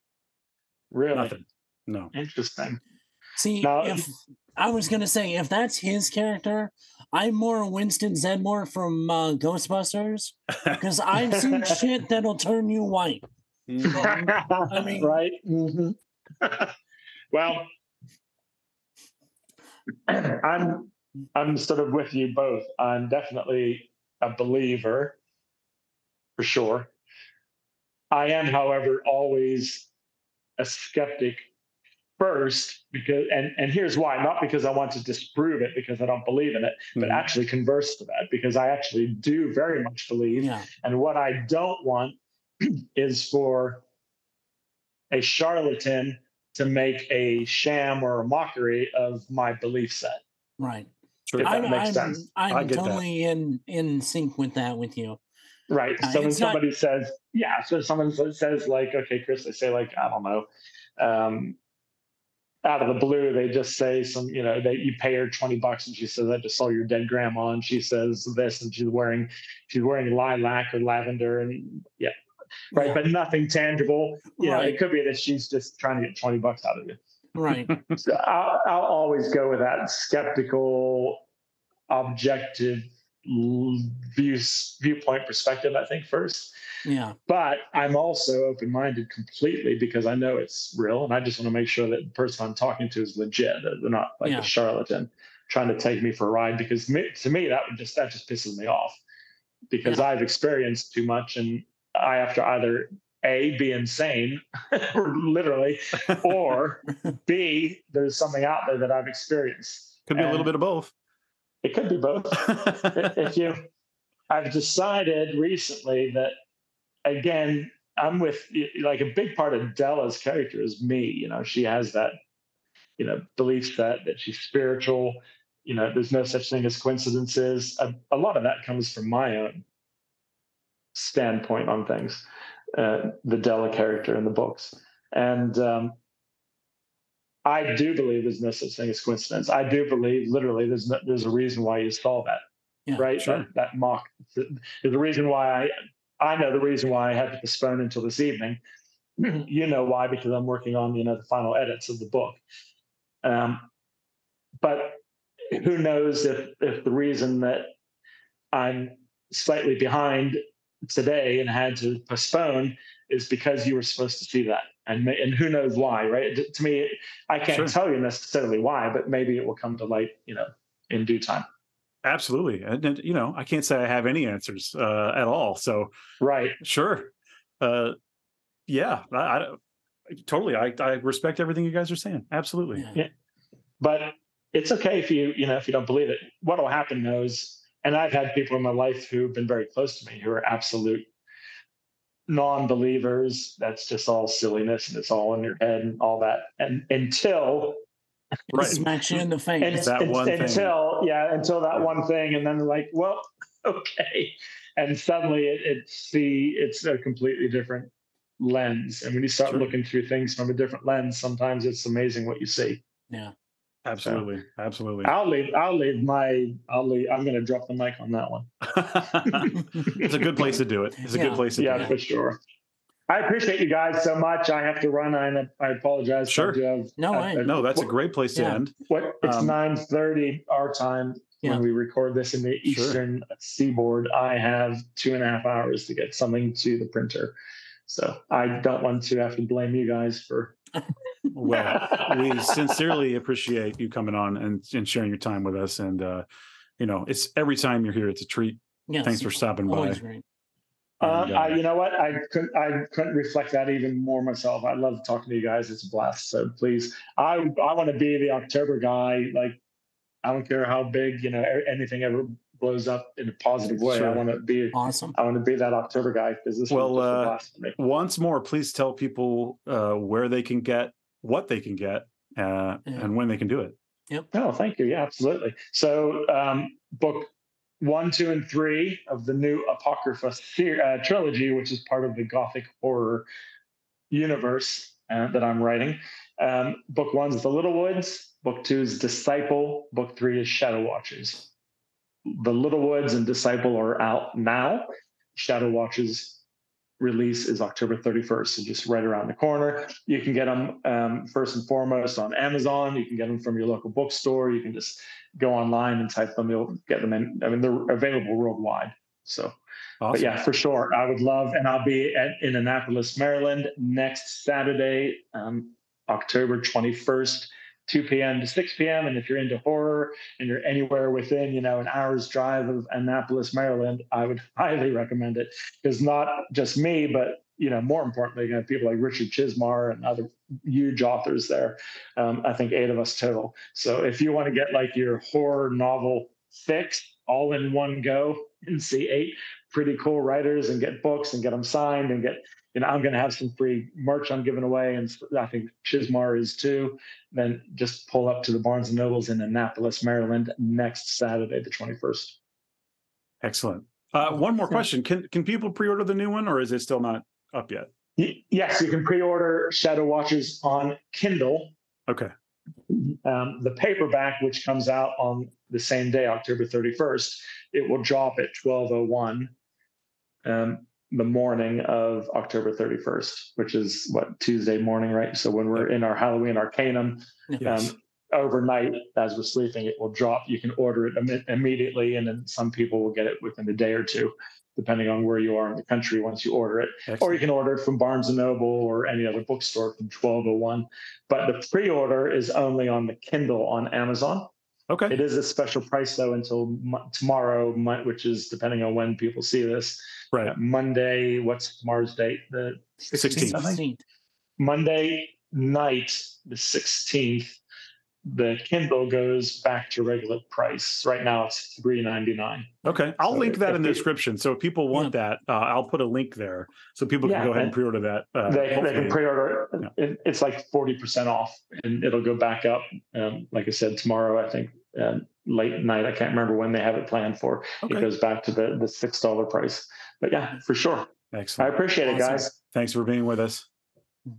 Really? Nothing. No. Interesting. See, now, if I was gonna say if that's his character, I'm more Winston Zeddemore from uh, Ghostbusters because I've seen shit that'll turn you white. Mm-hmm. I mean, right? Mm-hmm. well, I'm I'm sort of with you both. I'm definitely a believer, for sure. I am, however, always a skeptic first because and and here's why not because i want to disprove it because i don't believe in it but mm-hmm. actually converse to that because i actually do very much believe yeah. and what i don't want is for a charlatan to make a sham or a mockery of my belief set. Right. If that I'm, makes I'm, sense. I'm totally that. in in sync with that with you. Right. Uh, so when somebody not... says, yeah, so someone says like, okay, Chris, they say like, I don't know, um, out of the blue, they just say some, you know, that you pay her 20 bucks and she says, I just saw your dead grandma and she says this and she's wearing she's wearing lilac or lavender and yeah, right? But nothing tangible. You right. know, it could be that she's just trying to get 20 bucks out of you. Right. so I'll, I'll always go with that skeptical, objective views, viewpoint perspective, I think, first. Yeah. But I'm also open minded completely because I know it's real and I just want to make sure that the person I'm talking to is legit, that they're not like yeah. a charlatan trying to take me for a ride because me, to me that would just that just pisses me off because yeah. I've experienced too much and I have to either a be insane, literally, or b there's something out there that I've experienced. Could be And a little bit of both. It could be both. if you, I've decided recently that again, I'm with like a big part of Della's character is me. You know, she has that, you know, belief set that she's spiritual. You know, there's no such thing as coincidences. A, a lot of that comes from my own standpoint on things. Uh, the Della character in the books, and um, I do believe there's no such thing as coincidence. I do believe literally there's no, there's a reason why you saw that, Yeah, right? sure. That, that mock. There's a reason why I I know the reason why I had to postpone until this evening. you know why? Because I'm working on you know the final edits of the book. Um, but who knows if if the reason that I'm slightly behind today and had to postpone is because you were supposed to see that and and who knows why right to me i can't Sure. tell you necessarily why but maybe it will come to light you know in due time Absolutely. And, and, you know, I can't say I have any answers uh, at all. So right sure. Uh, yeah, I, I totally. I, I respect everything you guys are saying. Absolutely. Yeah. but it's okay if you you know if you don't believe it what will happen though is and i've had people in my life who've been very close to me who are absolute non-believers that's just all silliness and it's all in your head and all that and until Right. Smacks you in the and, face. That and- one thing. until yeah until that one thing and then like well okay and suddenly it, it's the it's a completely different lens and when you start Sure. looking through things from a different lens sometimes it's amazing what you see yeah. Absolutely. Absolutely. i'll leave i'll leave my i'll leave i'm going to drop the mic on that one it's a good place to do it. It's a Yeah. good place to do yeah it. for sure i appreciate you guys so much i have to run i, I apologize Sure. I have, No way. uh, No, that's a great place to Yeah. end. What it's Um, nine thirty our time Yeah. when we record this in the Sure. eastern seaboard. I have two and a half hours to get something to the printer, so I don't want to have to blame you guys for. Well, we sincerely appreciate you coming on and, and sharing your time with us. And, uh, you know, it's every time you're here, it's a treat. Yes. Thanks for stopping by. Always great. Um, uh, I, you know what? I couldn't. I couldn't reflect that even more myself. I love talking to you guys. It's a blast. So please, I I want to be the October guy. Like, I don't care how big you know anything ever blows up in a positive way. I want to be. Awesome. I want to be that October guy because this Well, was just a uh, blast me. Once more, please tell people uh, where they can get, what they can get, uh, Yeah. and when they can do it. Yep. Oh, thank you. Yeah, absolutely. So, um, book one, two, and three of the new Apocrypha ser- uh, trilogy, which is part of the Gothic horror universe uh, that I'm writing. Um, book one is The Little Woods. Book two is Disciple. Book three is Shadow Watchers. The Little Woods and Disciple are out now. Shadow Watchers release is October 31st, so just right around the corner. You can get them um, first and foremost on Amazon. You can get them from your local bookstore. You can just go online and type them. You'll get them in. I mean, they're available worldwide. So, Awesome. but yeah, for sure, I would love, and I'll be at, in Annapolis, Maryland next Saturday, um, October 21st. 2 p.m. to 6 p.m. And if you're into horror and you're anywhere within, you know, an hour's drive of Annapolis, Maryland, I would highly recommend it because not just me, but you know, more importantly, you know, people like Richard Chizmar and other huge authors there. Um, I think eight of us total. So if you want to get like your horror novel fix all in one go and see eight pretty cool writers and get books and get them signed and get, you know, I'm going to have some free merch I'm giving away, and I think Chizmar is too. Then just pull up to the Barnes and Nobles in Annapolis, Maryland, next Saturday, the 21st. Excellent. Uh, one more question: Can can people pre-order the new one, or is it still not up yet? Yes, you can pre-order Shadow Watchers on Kindle. Okay. Um, the paperback, which comes out on the same day, October 31st, it will drop at 12:01 um, the morning of October 31st, which is what Tuesday morning, right? So when we're in our Halloween Arcanum, Yes. um, overnight as we're sleeping, it will drop. You can order it Im- immediately, and then some people will get it within a day or two, depending on where you are in the country once you order it or you can order it from Barnes and Noble or any other bookstore from 1201. But the pre-order is only on the Kindle on Amazon. Okay. It is a special price though until mo- tomorrow, mon- which is depending on when people see this. Right. Uh, Monday, what's tomorrow's date? The 16th. 16th. Monday night, the 16th, the Kindle goes back to regular price. Right now it's three ninety nine. Okay. I'll So link that in the description. So if people want that, uh, I'll put a link there so people can Yeah, go ahead and pre-order that. Uh, They, they can pre-order. Yeah. It, it's like forty percent off, and it'll go back up. Um, like I said, tomorrow I think uh, late night. I can't remember when they have it planned for. Okay. It goes back to the the six dollar price. But yeah, for sure. Thanks. I Excellent. appreciate it, guys. Thanks for being with us.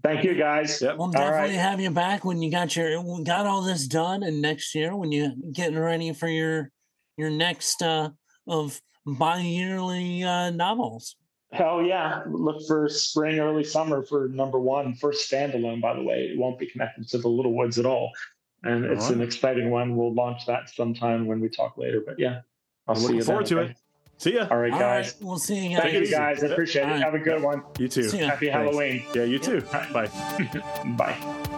Thank you, guys. Yep. We'll All definitely right. have you back when you got your got all this done, and next year when you're getting ready for your your next uh of bi-yearly uh novels. Hell yeah. Look for spring, early summer for number one, first standalone, by the way. It won't be connected to the Little Woods at all. And All it's an exciting one. We'll launch that sometime when we talk later. But yeah, I'll I'm see looking you forward then, to okay? it. See ya. All right, All guys. right, we'll see you. Thank you, guys. I appreciate it. right. Have a good one. You too. See ya. Happy Thanks. Halloween. Yeah, you too. All right. Bye. Bye.